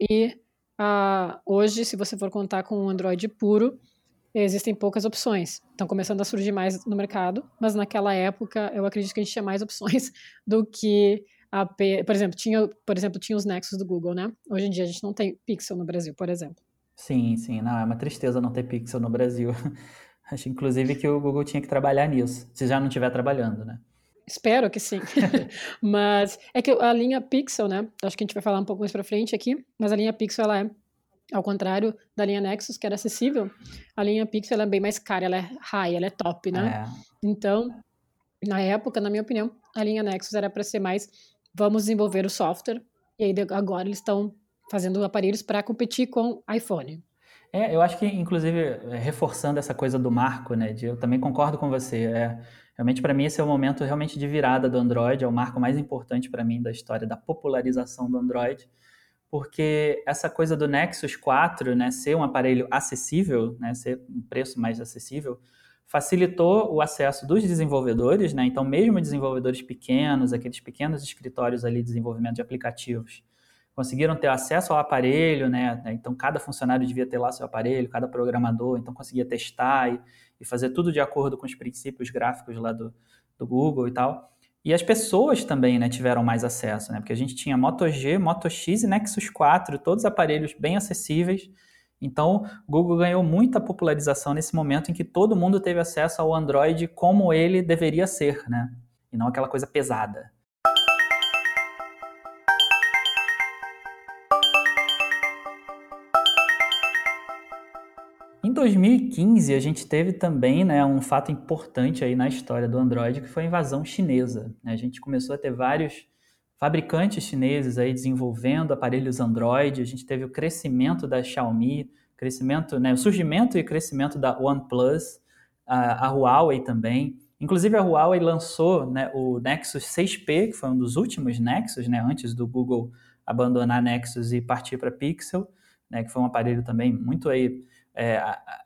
e uh, hoje, se você for contar com um Android puro, existem poucas opções. Estão começando a surgir mais no mercado, mas naquela época eu acredito que a gente tinha mais opções [laughs] do que a P... por exemplo, tinha, por exemplo, tinha os Nexus do Google, né? Hoje em dia a gente não tem Pixel no Brasil, por exemplo. Sim, sim, não, é uma tristeza não ter Pixel no Brasil. [laughs] Acho inclusive que o Google tinha que trabalhar nisso, se já não estiver trabalhando, né? Espero que sim. [laughs] mas é que a linha Pixel, né? Acho que a gente vai falar um pouco mais para frente aqui, mas a linha Pixel ela é ao contrário da linha Nexus, que era acessível, a linha Pixel é bem mais cara, ela é high, ela é top, né? É. Então, na época, na minha opinião, a linha Nexus era para ser mais vamos desenvolver o software, e aí agora eles estão fazendo aparelhos para competir com iPhone. É, eu acho que, inclusive, reforçando essa coisa do marco, né, de, eu também concordo com você, é, realmente para mim esse é o momento realmente de virada do Android, é o marco mais importante para mim da história da popularização do Android, porque essa coisa do Nexus 4, né, ser um aparelho acessível, né, ser um preço mais acessível, facilitou o acesso dos desenvolvedores, né, então mesmo desenvolvedores pequenos, aqueles pequenos escritórios ali de desenvolvimento de aplicativos, conseguiram ter acesso ao aparelho, né, então cada funcionário devia ter lá seu aparelho, cada programador, então conseguia testar e, e fazer tudo de acordo com os princípios gráficos lá do, do Google e tal. E as pessoas também né, tiveram mais acesso, né? Porque a gente tinha Moto G, Moto X e Nexus 4, todos aparelhos bem acessíveis. Então, o Google ganhou muita popularização nesse momento em que todo mundo teve acesso ao Android como ele deveria ser, né? E não aquela coisa pesada. 2015, a gente teve também né, um fato importante aí na história do Android, que foi a invasão chinesa. Né? A gente começou a ter vários fabricantes chineses aí desenvolvendo aparelhos Android, a gente teve o crescimento da Xiaomi, crescimento, né, o surgimento e crescimento da OnePlus, a, a Huawei também. Inclusive a Huawei lançou né, o Nexus 6P, que foi um dos últimos Nexus, né, antes do Google abandonar Nexus e partir para Pixel, né, que foi um aparelho também muito aí é,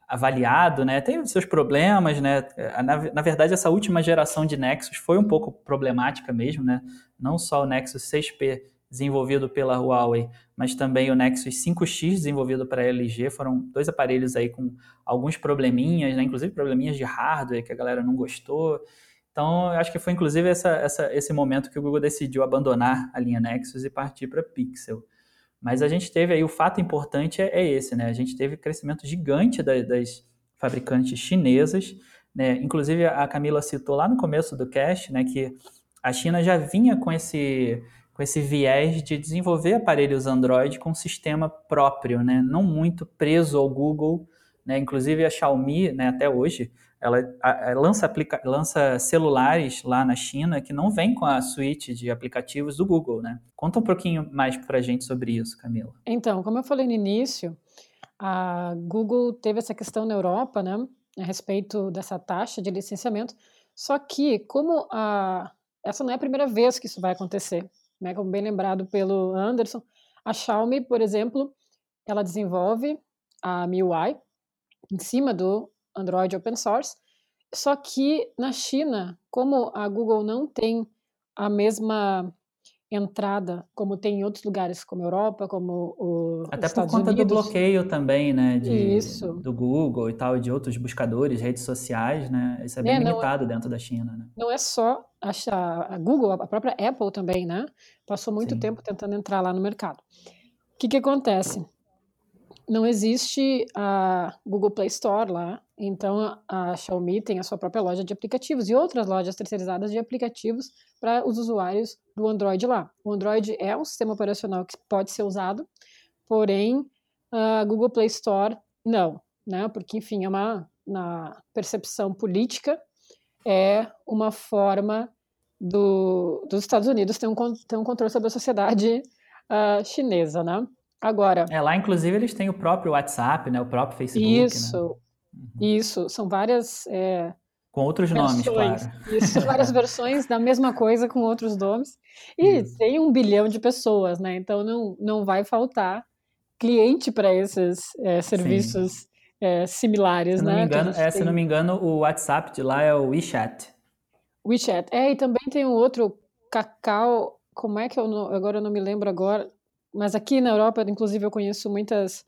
avaliado, né? Tem seus problemas, né? Na, na, verdade, essa última geração de Nexus foi um pouco problemática mesmo, né? Não só o Nexus 6P desenvolvido pela Huawei, mas também o Nexus 5X desenvolvido para a LG, foram dois aparelhos aí com alguns probleminhas, né? Inclusive probleminhas de hardware que a galera não gostou. Então, acho que foi inclusive essa, essa, esse momento que o Google decidiu abandonar a linha Nexus e partir para Pixel. Mas a gente teve aí, o fato importante é, é esse, né? A gente teve crescimento gigante da, das fabricantes chinesas, né? Inclusive a Camila citou lá no começo do cast, né, que a China já vinha com esse com esse viés de desenvolver aparelhos Android com sistema próprio, né? Não muito preso ao Google, né? Inclusive a Xiaomi, né, até hoje, ela, lança, aplica, lança celulares lá na China que não vem com a suíte de aplicativos do Google, né? Conta um pouquinho mais para a gente sobre isso, Camila. Então, como eu falei no início, a Google teve essa questão na Europa, né, a respeito dessa taxa de licenciamento, só que como a, essa não é a primeira vez que isso vai acontecer, né, como bem lembrado pelo Anderson, a Xiaomi, por exemplo, ela desenvolve a MIUI em cima do Android open source. Só que na China, como a Google não tem a mesma entrada como tem em outros lugares, como a Europa, como o Até por conta Unidos. do bloqueio também, né, de, Isso. do Google e tal, e de outros buscadores, redes sociais, né, isso é bem é, limitado é, dentro da China, né. Não é só a, a, Google, a própria Apple também, né, passou muito Sim. tempo tentando entrar lá no mercado. O que que acontece? Não existe a Google Play Store lá, então, a Xiaomi tem a sua própria loja de aplicativos e outras lojas terceirizadas de aplicativos para os usuários do Android lá. O Android é um sistema operacional que pode ser usado, porém, a Google Play Store não, né? Porque, enfim, é uma, na percepção política, é uma forma do, dos Estados Unidos ter um, ter um controle sobre a sociedade uh, chinesa, né? Agora. É, lá, inclusive, eles têm o próprio WhatsApp, né? O próprio Facebook. Isso. Né? Uhum. Isso, são várias. É, com outros versões, nomes, claro. Isso, várias [laughs] versões da mesma coisa com outros nomes. E Isso. tem um bilhão de pessoas, né? Então não, não vai faltar cliente para esses é, serviços é, similares, se né? Me engano, é, Se não me engano, o WhatsApp de lá é o WeChat. WeChat. É, e também tem um outro, Cacau. Como é que eu não, agora eu não me lembro agora, mas aqui na Europa, inclusive, eu conheço muitas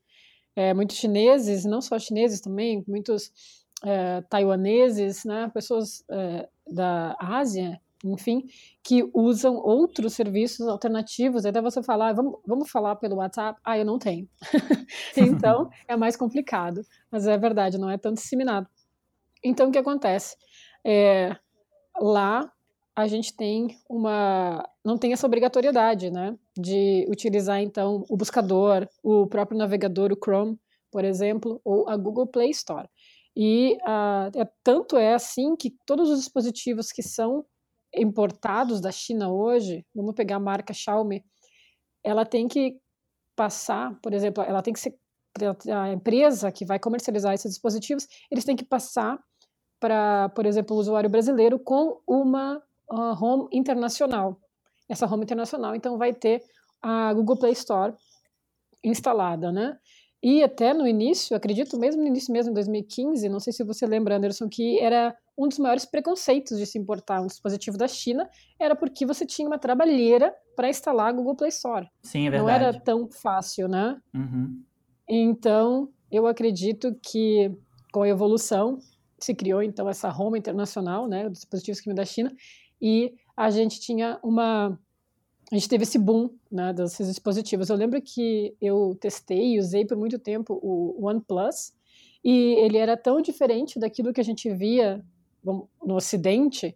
é, muitos chineses, não só chineses também, muitos é, taiwaneses, né, pessoas é, da Ásia, enfim, que usam outros serviços alternativos. Até você falar, ah, vamos, vamos falar pelo WhatsApp? Ah, eu não tenho. [laughs] então, [laughs] é mais complicado. Mas é verdade, não é tão disseminado. Então, o que acontece? É, lá, a gente tem uma... Não tem essa obrigatoriedade, né? De utilizar, então, o buscador, o próprio navegador, o Chrome, por exemplo, ou a Google Play Store. E uh, é, tanto é assim que todos os dispositivos que são importados da China hoje, vamos pegar a marca Xiaomi, ela tem que passar, por exemplo, ela tem que ser a empresa que vai comercializar esses dispositivos, eles têm que passar para, por exemplo, o usuário brasileiro com uma uh, home internacional. Essa home internacional, então, vai ter a Google Play Store instalada, né? E até no início, acredito mesmo no início mesmo, em 2015, não sei se você lembra, Anderson, que era um dos maiores preconceitos de se importar um dispositivo da China, era porque você tinha uma trabalheira para instalar a Google Play Store. Sim, é verdade. Não era tão fácil, né? Uhum. Então, eu acredito que com a evolução se criou então essa Home internacional, né, dos dispositivos que vêm da China, e a gente tinha uma a gente teve esse boom né, desses dispositivos. Eu lembro que eu testei e usei por muito tempo o OnePlus, e ele era tão diferente daquilo que a gente via no Ocidente,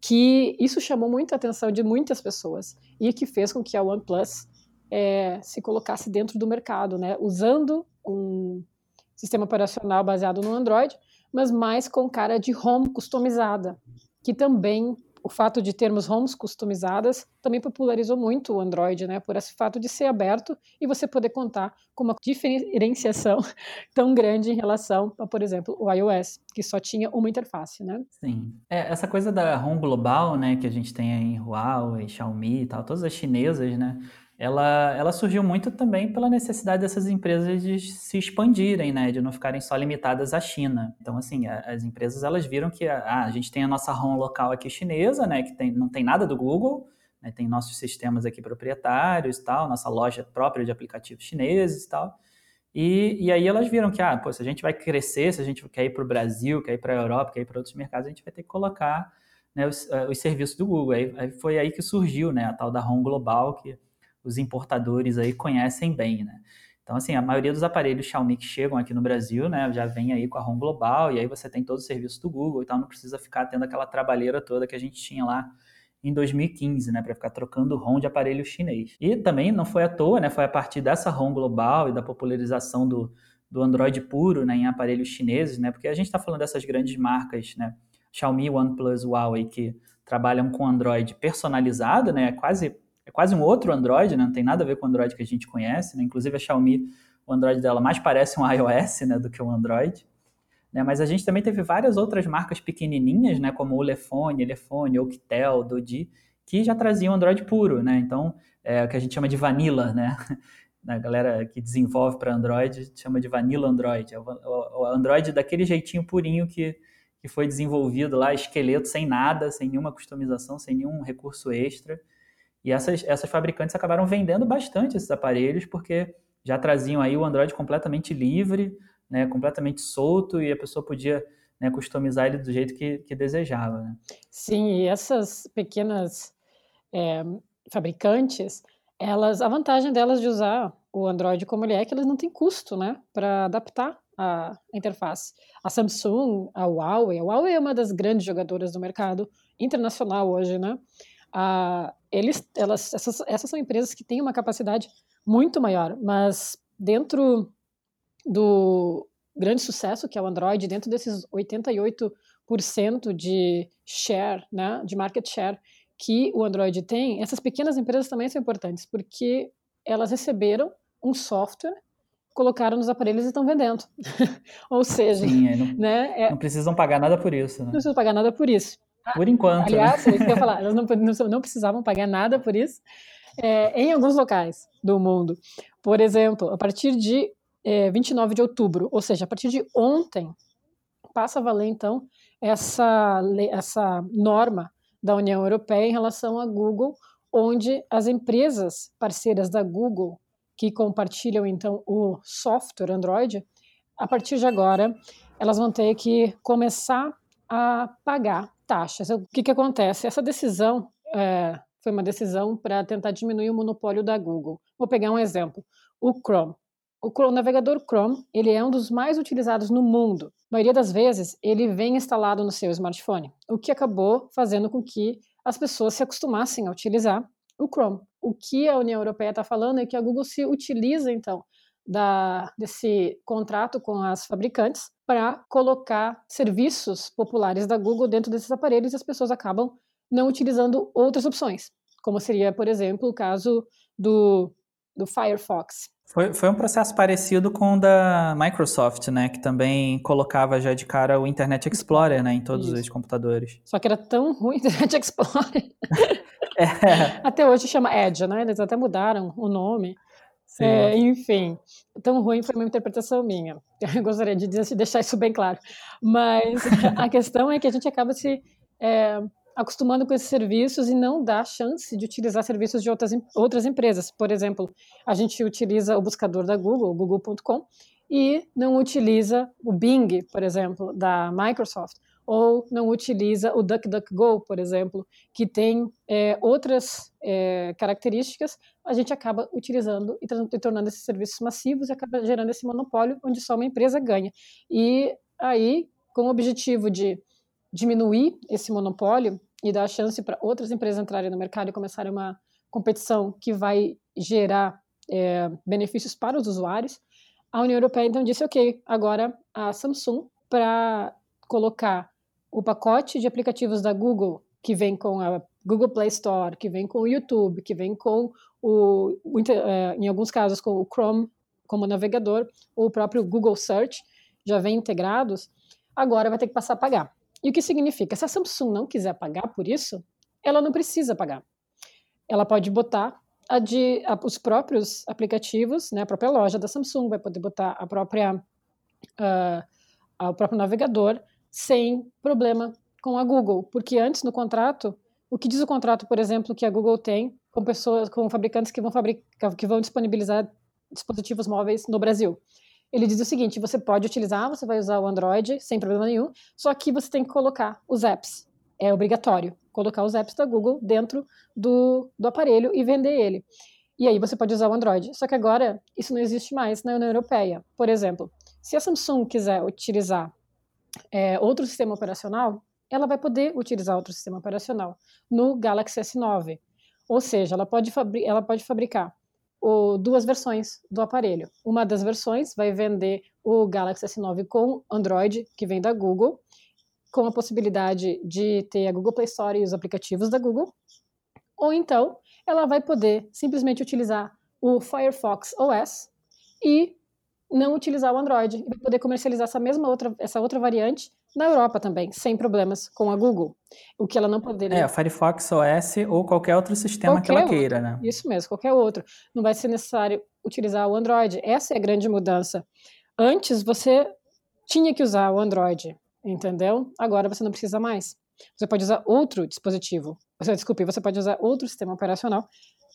que isso chamou muita atenção de muitas pessoas, e que fez com que a OnePlus é, se colocasse dentro do mercado, né, usando um sistema operacional baseado no Android, mas mais com cara de home customizada, que também o fato de termos homes customizadas também popularizou muito o Android, né? Por esse fato de ser aberto e você poder contar com uma diferenciação [laughs] tão grande em relação a, por exemplo, o iOS, que só tinha uma interface, né? Sim. É, essa coisa da home global, né, que a gente tem em Huawei, Xiaomi e tal, todas as chinesas, né? Ela, ela surgiu muito também pela necessidade dessas empresas de se expandirem, né, de não ficarem só limitadas à China. Então, assim, a, as empresas elas viram que ah, a gente tem a nossa ROM local aqui chinesa, né, que tem, não tem nada do Google, né, tem nossos sistemas aqui proprietários e tal, nossa loja própria de aplicativos chineses e tal. E, e aí elas viram que, ah, pô, se a gente vai crescer, se a gente quer ir para o Brasil, quer ir para a Europa, quer ir para outros mercados, a gente vai ter que colocar né, os, uh, os serviços do Google. Aí, aí, foi aí que surgiu né, a tal da ROM global, que os importadores aí conhecem bem, né? Então, assim, a maioria dos aparelhos Xiaomi que chegam aqui no Brasil, né, já vem aí com a ROM global, e aí você tem todo o serviço do Google e tal, não precisa ficar tendo aquela trabalheira toda que a gente tinha lá em 2015, né, para ficar trocando ROM de aparelho chinês. E também não foi à toa, né, foi a partir dessa ROM global e da popularização do, do Android puro, né, em aparelhos chineses, né, porque a gente está falando dessas grandes marcas, né, Xiaomi, OnePlus, Huawei, que trabalham com Android personalizado, né, quase quase um outro Android, né? não tem nada a ver com o Android que a gente conhece, né? inclusive a Xiaomi, o Android dela mais parece um [laughs] iOS né, do que um Android. Né? Mas a gente também teve várias outras marcas pequenininhas, né? como o Lefone, Elefone, Oukitel, Dodi, que já traziam Android puro, né? Então, é o que a gente chama de vanilla, né? [laughs] A galera que desenvolve para Android chama de vanilla Android. É o Android daquele jeitinho purinho que, que foi desenvolvido lá, esqueleto, sem nada, sem nenhuma customização, sem nenhum recurso extra. E essas, essas fabricantes acabaram vendendo bastante esses aparelhos, porque já traziam aí o Android completamente livre, né, completamente solto, e a pessoa podia né, customizar ele do jeito que, que desejava. Né? Sim, e essas pequenas é, fabricantes, elas, a vantagem delas de usar o Android como ele é, é que eles não têm custo né, para adaptar a interface. A Samsung, a Huawei, a Huawei é uma das grandes jogadoras do mercado internacional hoje, né? Ah, eles, elas, essas, essas são empresas que têm uma capacidade muito maior, mas dentro do grande sucesso que é o Android, dentro desses 88% de share, né, de market share que o Android tem, essas pequenas empresas também são importantes, porque elas receberam um software, colocaram nos aparelhos e estão vendendo. [laughs] Ou seja, Sim, não, né, é, não precisam pagar nada por isso. Né? Não precisam pagar nada por isso. Por enquanto. Né? Aliás, né? isso que eu ia falar, [laughs] elas não, não, não precisavam pagar nada por isso é, em alguns locais do mundo. Por exemplo, a partir de é, 29 de outubro, ou seja, a partir de ontem, passa a valer então essa, essa norma da União Europeia em relação à Google, onde as empresas parceiras da Google que compartilham então o software Android, a partir de agora elas vão ter que começar a pagar taxas. O que, que acontece? Essa decisão é, foi uma decisão para tentar diminuir o monopólio da Google. Vou pegar um exemplo: o Chrome. O, Chrome, o navegador Chrome ele é um dos mais utilizados no mundo. A maioria das vezes ele vem instalado no seu smartphone, o que acabou fazendo com que as pessoas se acostumassem a utilizar o Chrome. O que a União Europeia está falando é que a Google se utiliza então da, desse contrato com as fabricantes para colocar serviços populares da Google dentro desses aparelhos e as pessoas acabam não utilizando outras opções, como seria, por exemplo, o caso do, do Firefox. Foi, foi um processo parecido com o da Microsoft, né? Que também colocava já de cara o Internet Explorer, né? Em todos Isso. os computadores. Só que era tão ruim o Internet [laughs] Explorer. é. Até hoje chama Edge, né? Eles até mudaram o nome. É, enfim, tão ruim foi uma interpretação minha. [laughs] Eu gostaria de deixar isso bem claro. Mas [laughs] a questão é que a gente acaba se é, acostumando com esses serviços e não dá chance de utilizar serviços de outras, outras empresas. Por exemplo, a gente utiliza o buscador da Google, google.com, e não utiliza o Bing, por exemplo, da Microsoft ou não utiliza o DuckDuckGo, por exemplo, que tem é, outras é, características, a gente acaba utilizando e, tornando esses serviços massivos e acaba gerando esse monopólio onde só uma empresa ganha. E aí, com o objetivo de diminuir esse monopólio e dar chance para outras empresas entrarem no mercado e começarem uma competição que vai gerar é, benefícios para os usuários, a União Europeia então disse, ok, agora a Samsung, para colocar o pacote de aplicativos da Google, que vem com a Google Play Store, que vem com o YouTube, que vem com o, é, em alguns casos, com o Chrome como navegador, ou o próprio Google Search, já vem integrados, agora vai ter que passar a pagar. E o que significa? Se a Samsung não quiser pagar por isso, ela não precisa pagar. Ela pode botar a de, a, os próprios aplicativos, né, a própria loja da Samsung vai poder botar a própria, uh, o próprio navegador sem problema com a Google, porque antes no contrato, o que diz o contrato, por exemplo, que a Google tem com pessoas, com fabricantes que vão fabricar, que vão disponibilizar dispositivos móveis no Brasil. Ele diz o seguinte: você pode utilizar, você vai usar o Android sem problema nenhum, só que você tem que colocar os apps. É obrigatório colocar os apps da Google dentro do, do aparelho e vender ele. E aí você pode usar o Android. Só que agora isso não existe mais na União Europeia. Por exemplo, se a Samsung quiser utilizar é, outro sistema operacional, ela vai poder utilizar outro sistema operacional no Galaxy S9. Ou seja, ela pode, ela pode fabricar o, duas versões do aparelho. Uma das versões vai vender o Galaxy S9 com Android, que vem da Google, com a possibilidade de ter a Google Play Store e os aplicativos da Google. Ou então, ela vai poder simplesmente utilizar o Firefox OS e não utilizar o Android e poder comercializar essa mesma outra, essa outra variante na Europa também, sem problemas com a Google. O que ela não poderia. É, Firefox OS ou qualquer outro sistema qualquer que ela outro. queira, né? Isso mesmo, qualquer outro. Não vai ser necessário utilizar o Android. Essa é a grande mudança. Antes você tinha que usar o Android, entendeu? Agora você não precisa mais. Você pode usar outro dispositivo. Você, desculpe, você pode usar outro sistema operacional,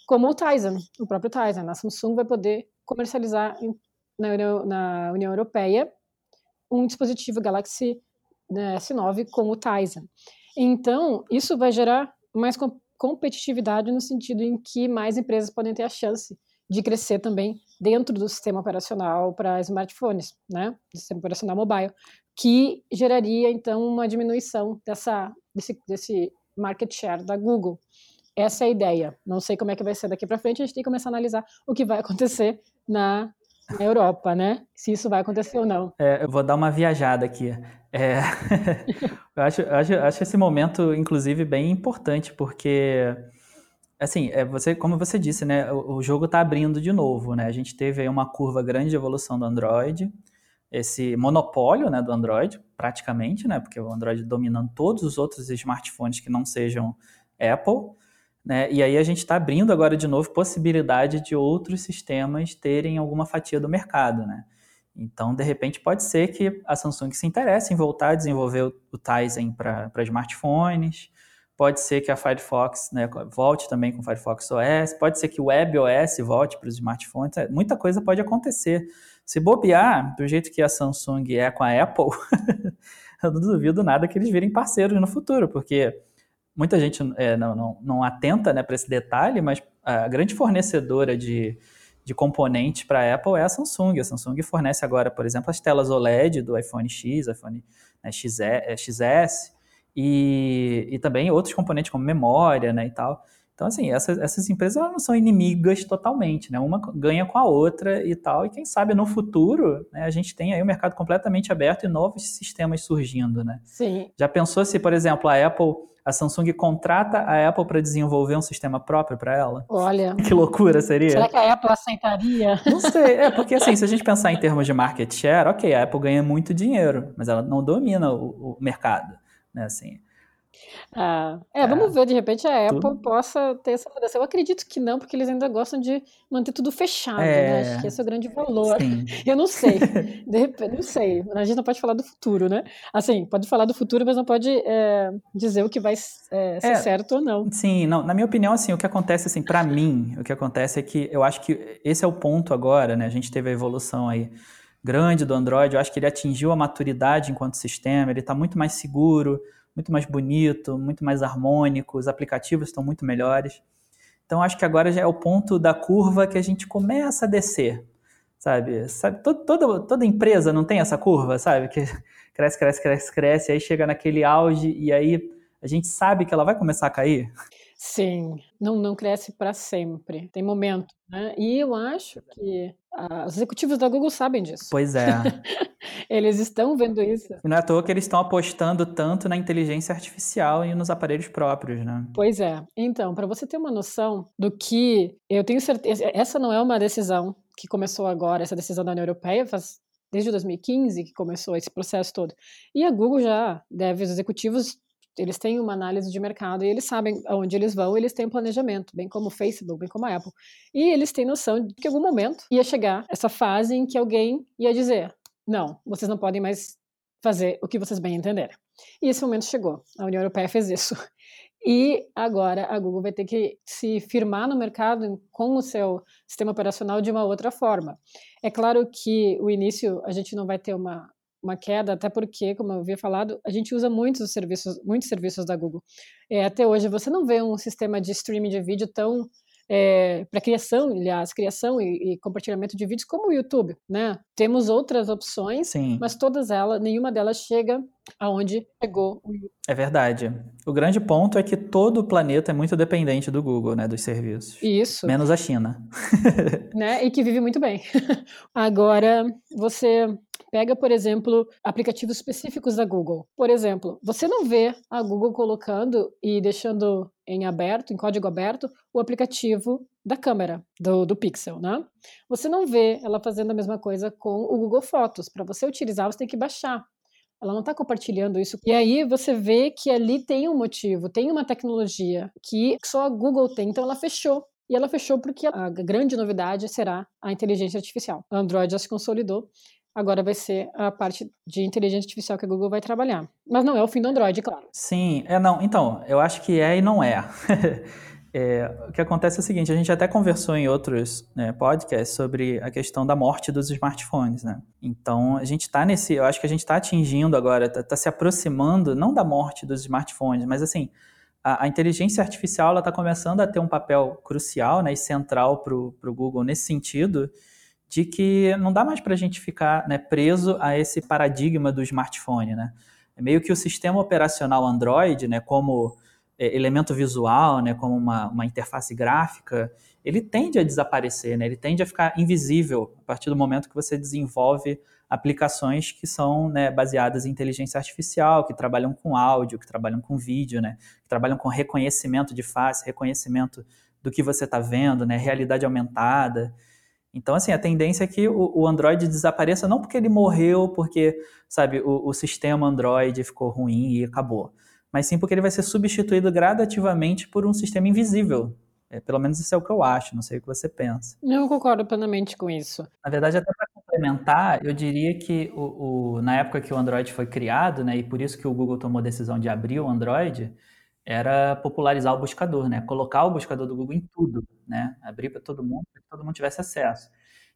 como o Tizen, o próprio Tizen. A Samsung vai poder comercializar na União, na União Europeia um dispositivo Galaxy né, S9 com o Tizen. Então, isso vai gerar mais competitividade no sentido em que mais empresas podem ter a chance de crescer também dentro do sistema operacional para smartphones, né, do sistema operacional mobile, que geraria então uma diminuição dessa desse, desse market share da Google. Essa é a ideia. Não sei como é que vai ser daqui para frente. A gente tem que começar a analisar o que vai [laughs] acontecer na na Europa, né? Se isso vai acontecer ou não. É, eu vou dar uma viajada aqui. É, [laughs] eu acho, acho, acho esse momento, inclusive, bem importante, porque, assim, é, você, como você disse, né, o, o jogo está abrindo de novo, né? A gente teve aí uma curva grande de evolução do Android, esse monopólio, né, do Android, praticamente, né? Porque o Android dominando todos os outros smartphones que não sejam Apple. Né? E aí a gente está abrindo agora de novo possibilidade de outros sistemas terem alguma fatia do mercado. Né? Então, de repente, pode ser que a Samsung se interesse em voltar a desenvolver o, Tizen para smartphones, pode ser que a Firefox né, volte também com o Firefox OS, pode ser que o WebOS volte para os smartphones, é, muita coisa pode acontecer. Se bobear, do jeito que a Samsung é com a Apple, [laughs] eu não duvido nada que eles virem parceiros no futuro, porque muita gente é, não, não, não, atenta né, para esse detalhe, mas a grande fornecedora de, de componentes para a Apple é a Samsung. A Samsung fornece agora, por exemplo, as telas OLED do iPhone X, iPhone né, XS, e, e também outros componentes como memória, né, e tal. Então, assim, essas, essas empresas não são inimigas totalmente, né? Uma ganha com a outra e tal, e quem sabe no futuro né, a gente tem aí o um mercado completamente aberto e novos sistemas surgindo, né? Sim. Já pensou se, por exemplo, a Apple, a Samsung contrata a Apple para desenvolver um sistema próprio para ela? Olha. [laughs] Que loucura seria? Será que a Apple aceitaria? Não sei, é porque assim, se a gente pensar em termos de market share, ok, a Apple ganha muito dinheiro, mas ela não domina o, o mercado né? Assim, ah, é, vamos ver, de repente a Apple tudo. possa ter essa mudança. Eu acredito que não, porque eles ainda gostam de manter tudo fechado, é, né? Acho que esse é o grande valor. Sim. Eu não sei, [laughs] de repente, não sei. A gente não pode falar do futuro, né? Assim, pode falar do futuro, mas não pode é, dizer o que vai é, ser é, certo ou não. Sim, não. Na minha opinião, assim, o que acontece, assim, para mim, o que acontece é que eu acho que esse é o ponto agora, né? A gente teve a evolução aí grande do Android, eu acho que ele atingiu a maturidade enquanto sistema, ele está muito mais seguro, muito mais bonito, muito mais harmônico, os aplicativos estão muito melhores. Então acho que agora já é o ponto da curva que a gente começa a descer, sabe? sabe todo, toda, toda empresa não tem essa curva, sabe? Que [laughs] cresce, cresce, cresce, cresce, aí chega naquele auge e aí a gente sabe que ela vai começar a cair. Sim, não, não cresce para sempre, tem momento, né? E eu acho que ah, os executivos da Google sabem disso. Pois é. [laughs] eles estão vendo isso. E não é à toa que eles estão apostando tanto na inteligência artificial e nos aparelhos próprios, né? Pois é. Então, para você ter uma noção do que eu tenho certeza, essa não é uma decisão que começou agora, essa decisão da União Europeia faz desde 2015 que começou esse processo todo. E a Google já deve, os executivos eles têm uma análise de mercado e eles sabem aonde eles vão, eles têm um planejamento, bem como o Facebook, bem como a Apple. E eles têm noção de que em algum momento ia chegar essa fase em que alguém ia dizer: não, vocês não podem mais fazer o que vocês bem entenderem. E esse momento chegou. A União Europeia fez isso. E agora a Google vai ter que se firmar no mercado com o seu sistema operacional de uma outra forma. É claro que o início a gente não vai ter uma uma queda, até porque, como eu havia falado, a gente usa muitos serviços, muitos serviços da Google. É, até hoje você não vê um sistema de streaming de vídeo tão é, para criação, aliás, criação e, e, compartilhamento de vídeos como o YouTube, né? Temos outras opções, Sim. mas todas elas, nenhuma delas chega aonde chegou o. É verdade. O grande ponto é que todo o planeta é muito dependente do Google, né, dos serviços. Isso. Menos a China. [laughs] né? E que vive muito bem. [laughs] Agora, você Pega, por exemplo, aplicativos específicos da Google. Por exemplo, você não vê a Google colocando e deixando em aberto, em código aberto, o aplicativo da câmera do, do Pixel, né? Você não vê ela fazendo a mesma coisa com o Google Fotos. Para você utilizar, você tem que baixar. Ela não está compartilhando isso. E aí você vê que ali tem um motivo, tem uma tecnologia que só a Google tem, então ela fechou. E ela fechou porque a grande novidade será a inteligência artificial. O Android já se consolidou agora vai ser a parte de inteligência artificial que a Google vai trabalhar. Mas não é o fim do Android, claro. Sim, é não. Então, eu acho que é e não é. [laughs] é o que acontece é o seguinte, a gente até conversou em outros né, podcasts sobre a questão da morte dos smartphones, né? Então, a gente está nesse, eu acho que a gente está atingindo agora, está tá se aproximando, não da morte dos smartphones, mas assim, a, a inteligência artificial está começando a ter um papel crucial né, e central para o Google nesse sentido, de que não dá mais para a gente ficar né, preso a esse paradigma do smartphone. Né? É meio que o sistema operacional Android, né, como elemento visual, né, como uma, uma interface gráfica, ele tende a desaparecer, né? ele tende a ficar invisível a partir do momento que você desenvolve aplicações que são né, baseadas em inteligência artificial, que trabalham com áudio, que trabalham com vídeo, né, que trabalham com reconhecimento de face, reconhecimento do que você está vendo, né, realidade aumentada. Então, assim, a tendência é que o, o Android desapareça não porque ele morreu, porque, sabe, o, o, sistema Android ficou ruim e acabou, mas sim porque ele vai ser substituído gradativamente por um sistema invisível. É, pelo menos isso é o que eu acho, não sei o que você pensa. Eu concordo plenamente com isso. Na verdade, até para complementar, eu diria que o, o, na época que o Android foi criado, né, e por isso que o Google tomou a decisão de abrir o Android, era popularizar o buscador, né? Colocar o buscador do Google em tudo, né? Abrir para todo mundo, para que todo mundo tivesse acesso.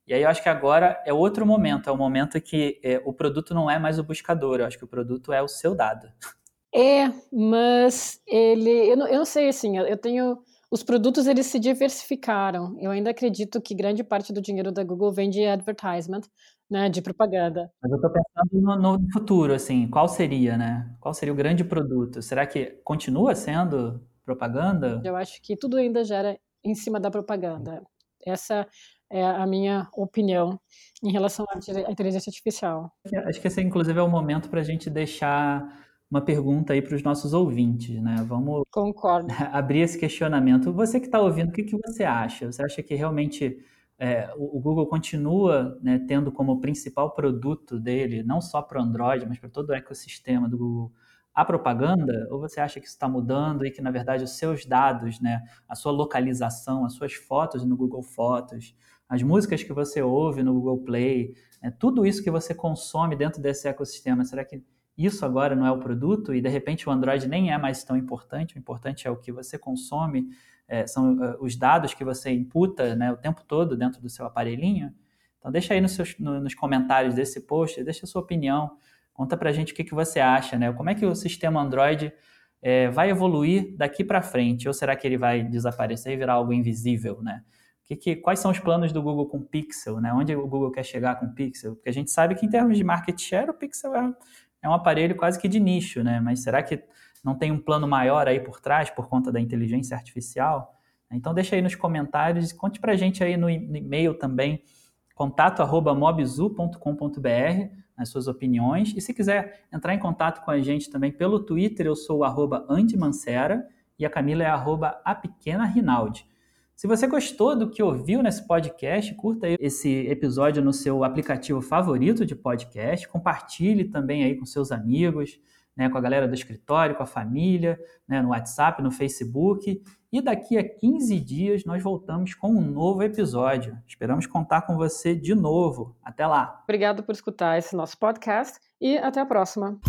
E aí eu acho que agora é outro momento, é o momento que é, o produto não é mais o buscador, eu acho que o produto é o seu dado. [laughs] É, mas ele, eu não, eu não sei assim, eu tenho os produtos eles se diversificaram. Eu ainda acredito que grande parte do dinheiro da Google vem de advertisement, né, de propaganda. Mas eu estou pensando no, no, futuro, assim, qual seria, né? Qual seria o grande produto? Será que continua sendo propaganda? Eu acho que tudo ainda gera em cima da propaganda. Essa é a minha opinião em relação à inteligência artificial. Acho que esse, inclusive, é o momento para a gente deixar uma pergunta aí para os nossos ouvintes, né? Vamos Concordo. [laughs] abrir esse questionamento. Você que está ouvindo, o que, que você acha? Você acha que realmente é, o, Google continua né, tendo como principal produto dele, não só para o Android, mas para todo o ecossistema do Google, a propaganda? Ou você acha que isso está mudando e que, na verdade, os seus dados, né, a sua localização, as suas fotos no Google Fotos, as músicas que você ouve no Google Play, né, tudo isso que você consome dentro desse ecossistema, será que isso agora não é o produto e de repente o Android nem é mais tão importante, o importante é o que você consome, é, são uh, os dados que você imputa né, o tempo todo dentro do seu aparelhinho. Então deixa aí nos, seus, no, nos comentários desse post, deixa a sua opinião, conta pra gente o que, que você acha, né? Como é que o sistema Android é, vai evoluir daqui para frente? Ou será que ele vai desaparecer e virar algo invisível, né? Que, que, quais são os planos do Google com Pixel, né? Onde o Google quer chegar com Pixel? Porque a gente sabe que em termos de market share, o Pixel é é um aparelho quase que de nicho, né? Mas será que não tem um plano maior aí por trás por conta da inteligência artificial? Então deixa aí nos comentários conte pra gente aí no e-mail também, contato@mobzu.com.br, as suas opiniões. E se quiser entrar em contato com a gente também pelo Twitter, eu sou o arroba Andimancera e a Camila é arroba a pequena Rinaldi. Se você gostou do que ouviu nesse podcast, curta esse episódio no seu aplicativo favorito de podcast, compartilhe também aí com seus amigos, né, com a galera do escritório, com a família, né, no WhatsApp, no Facebook. E daqui a 15 dias nós voltamos com um novo episódio. Esperamos contar com você de novo. Até lá. Obrigado por escutar esse nosso podcast e até a próxima.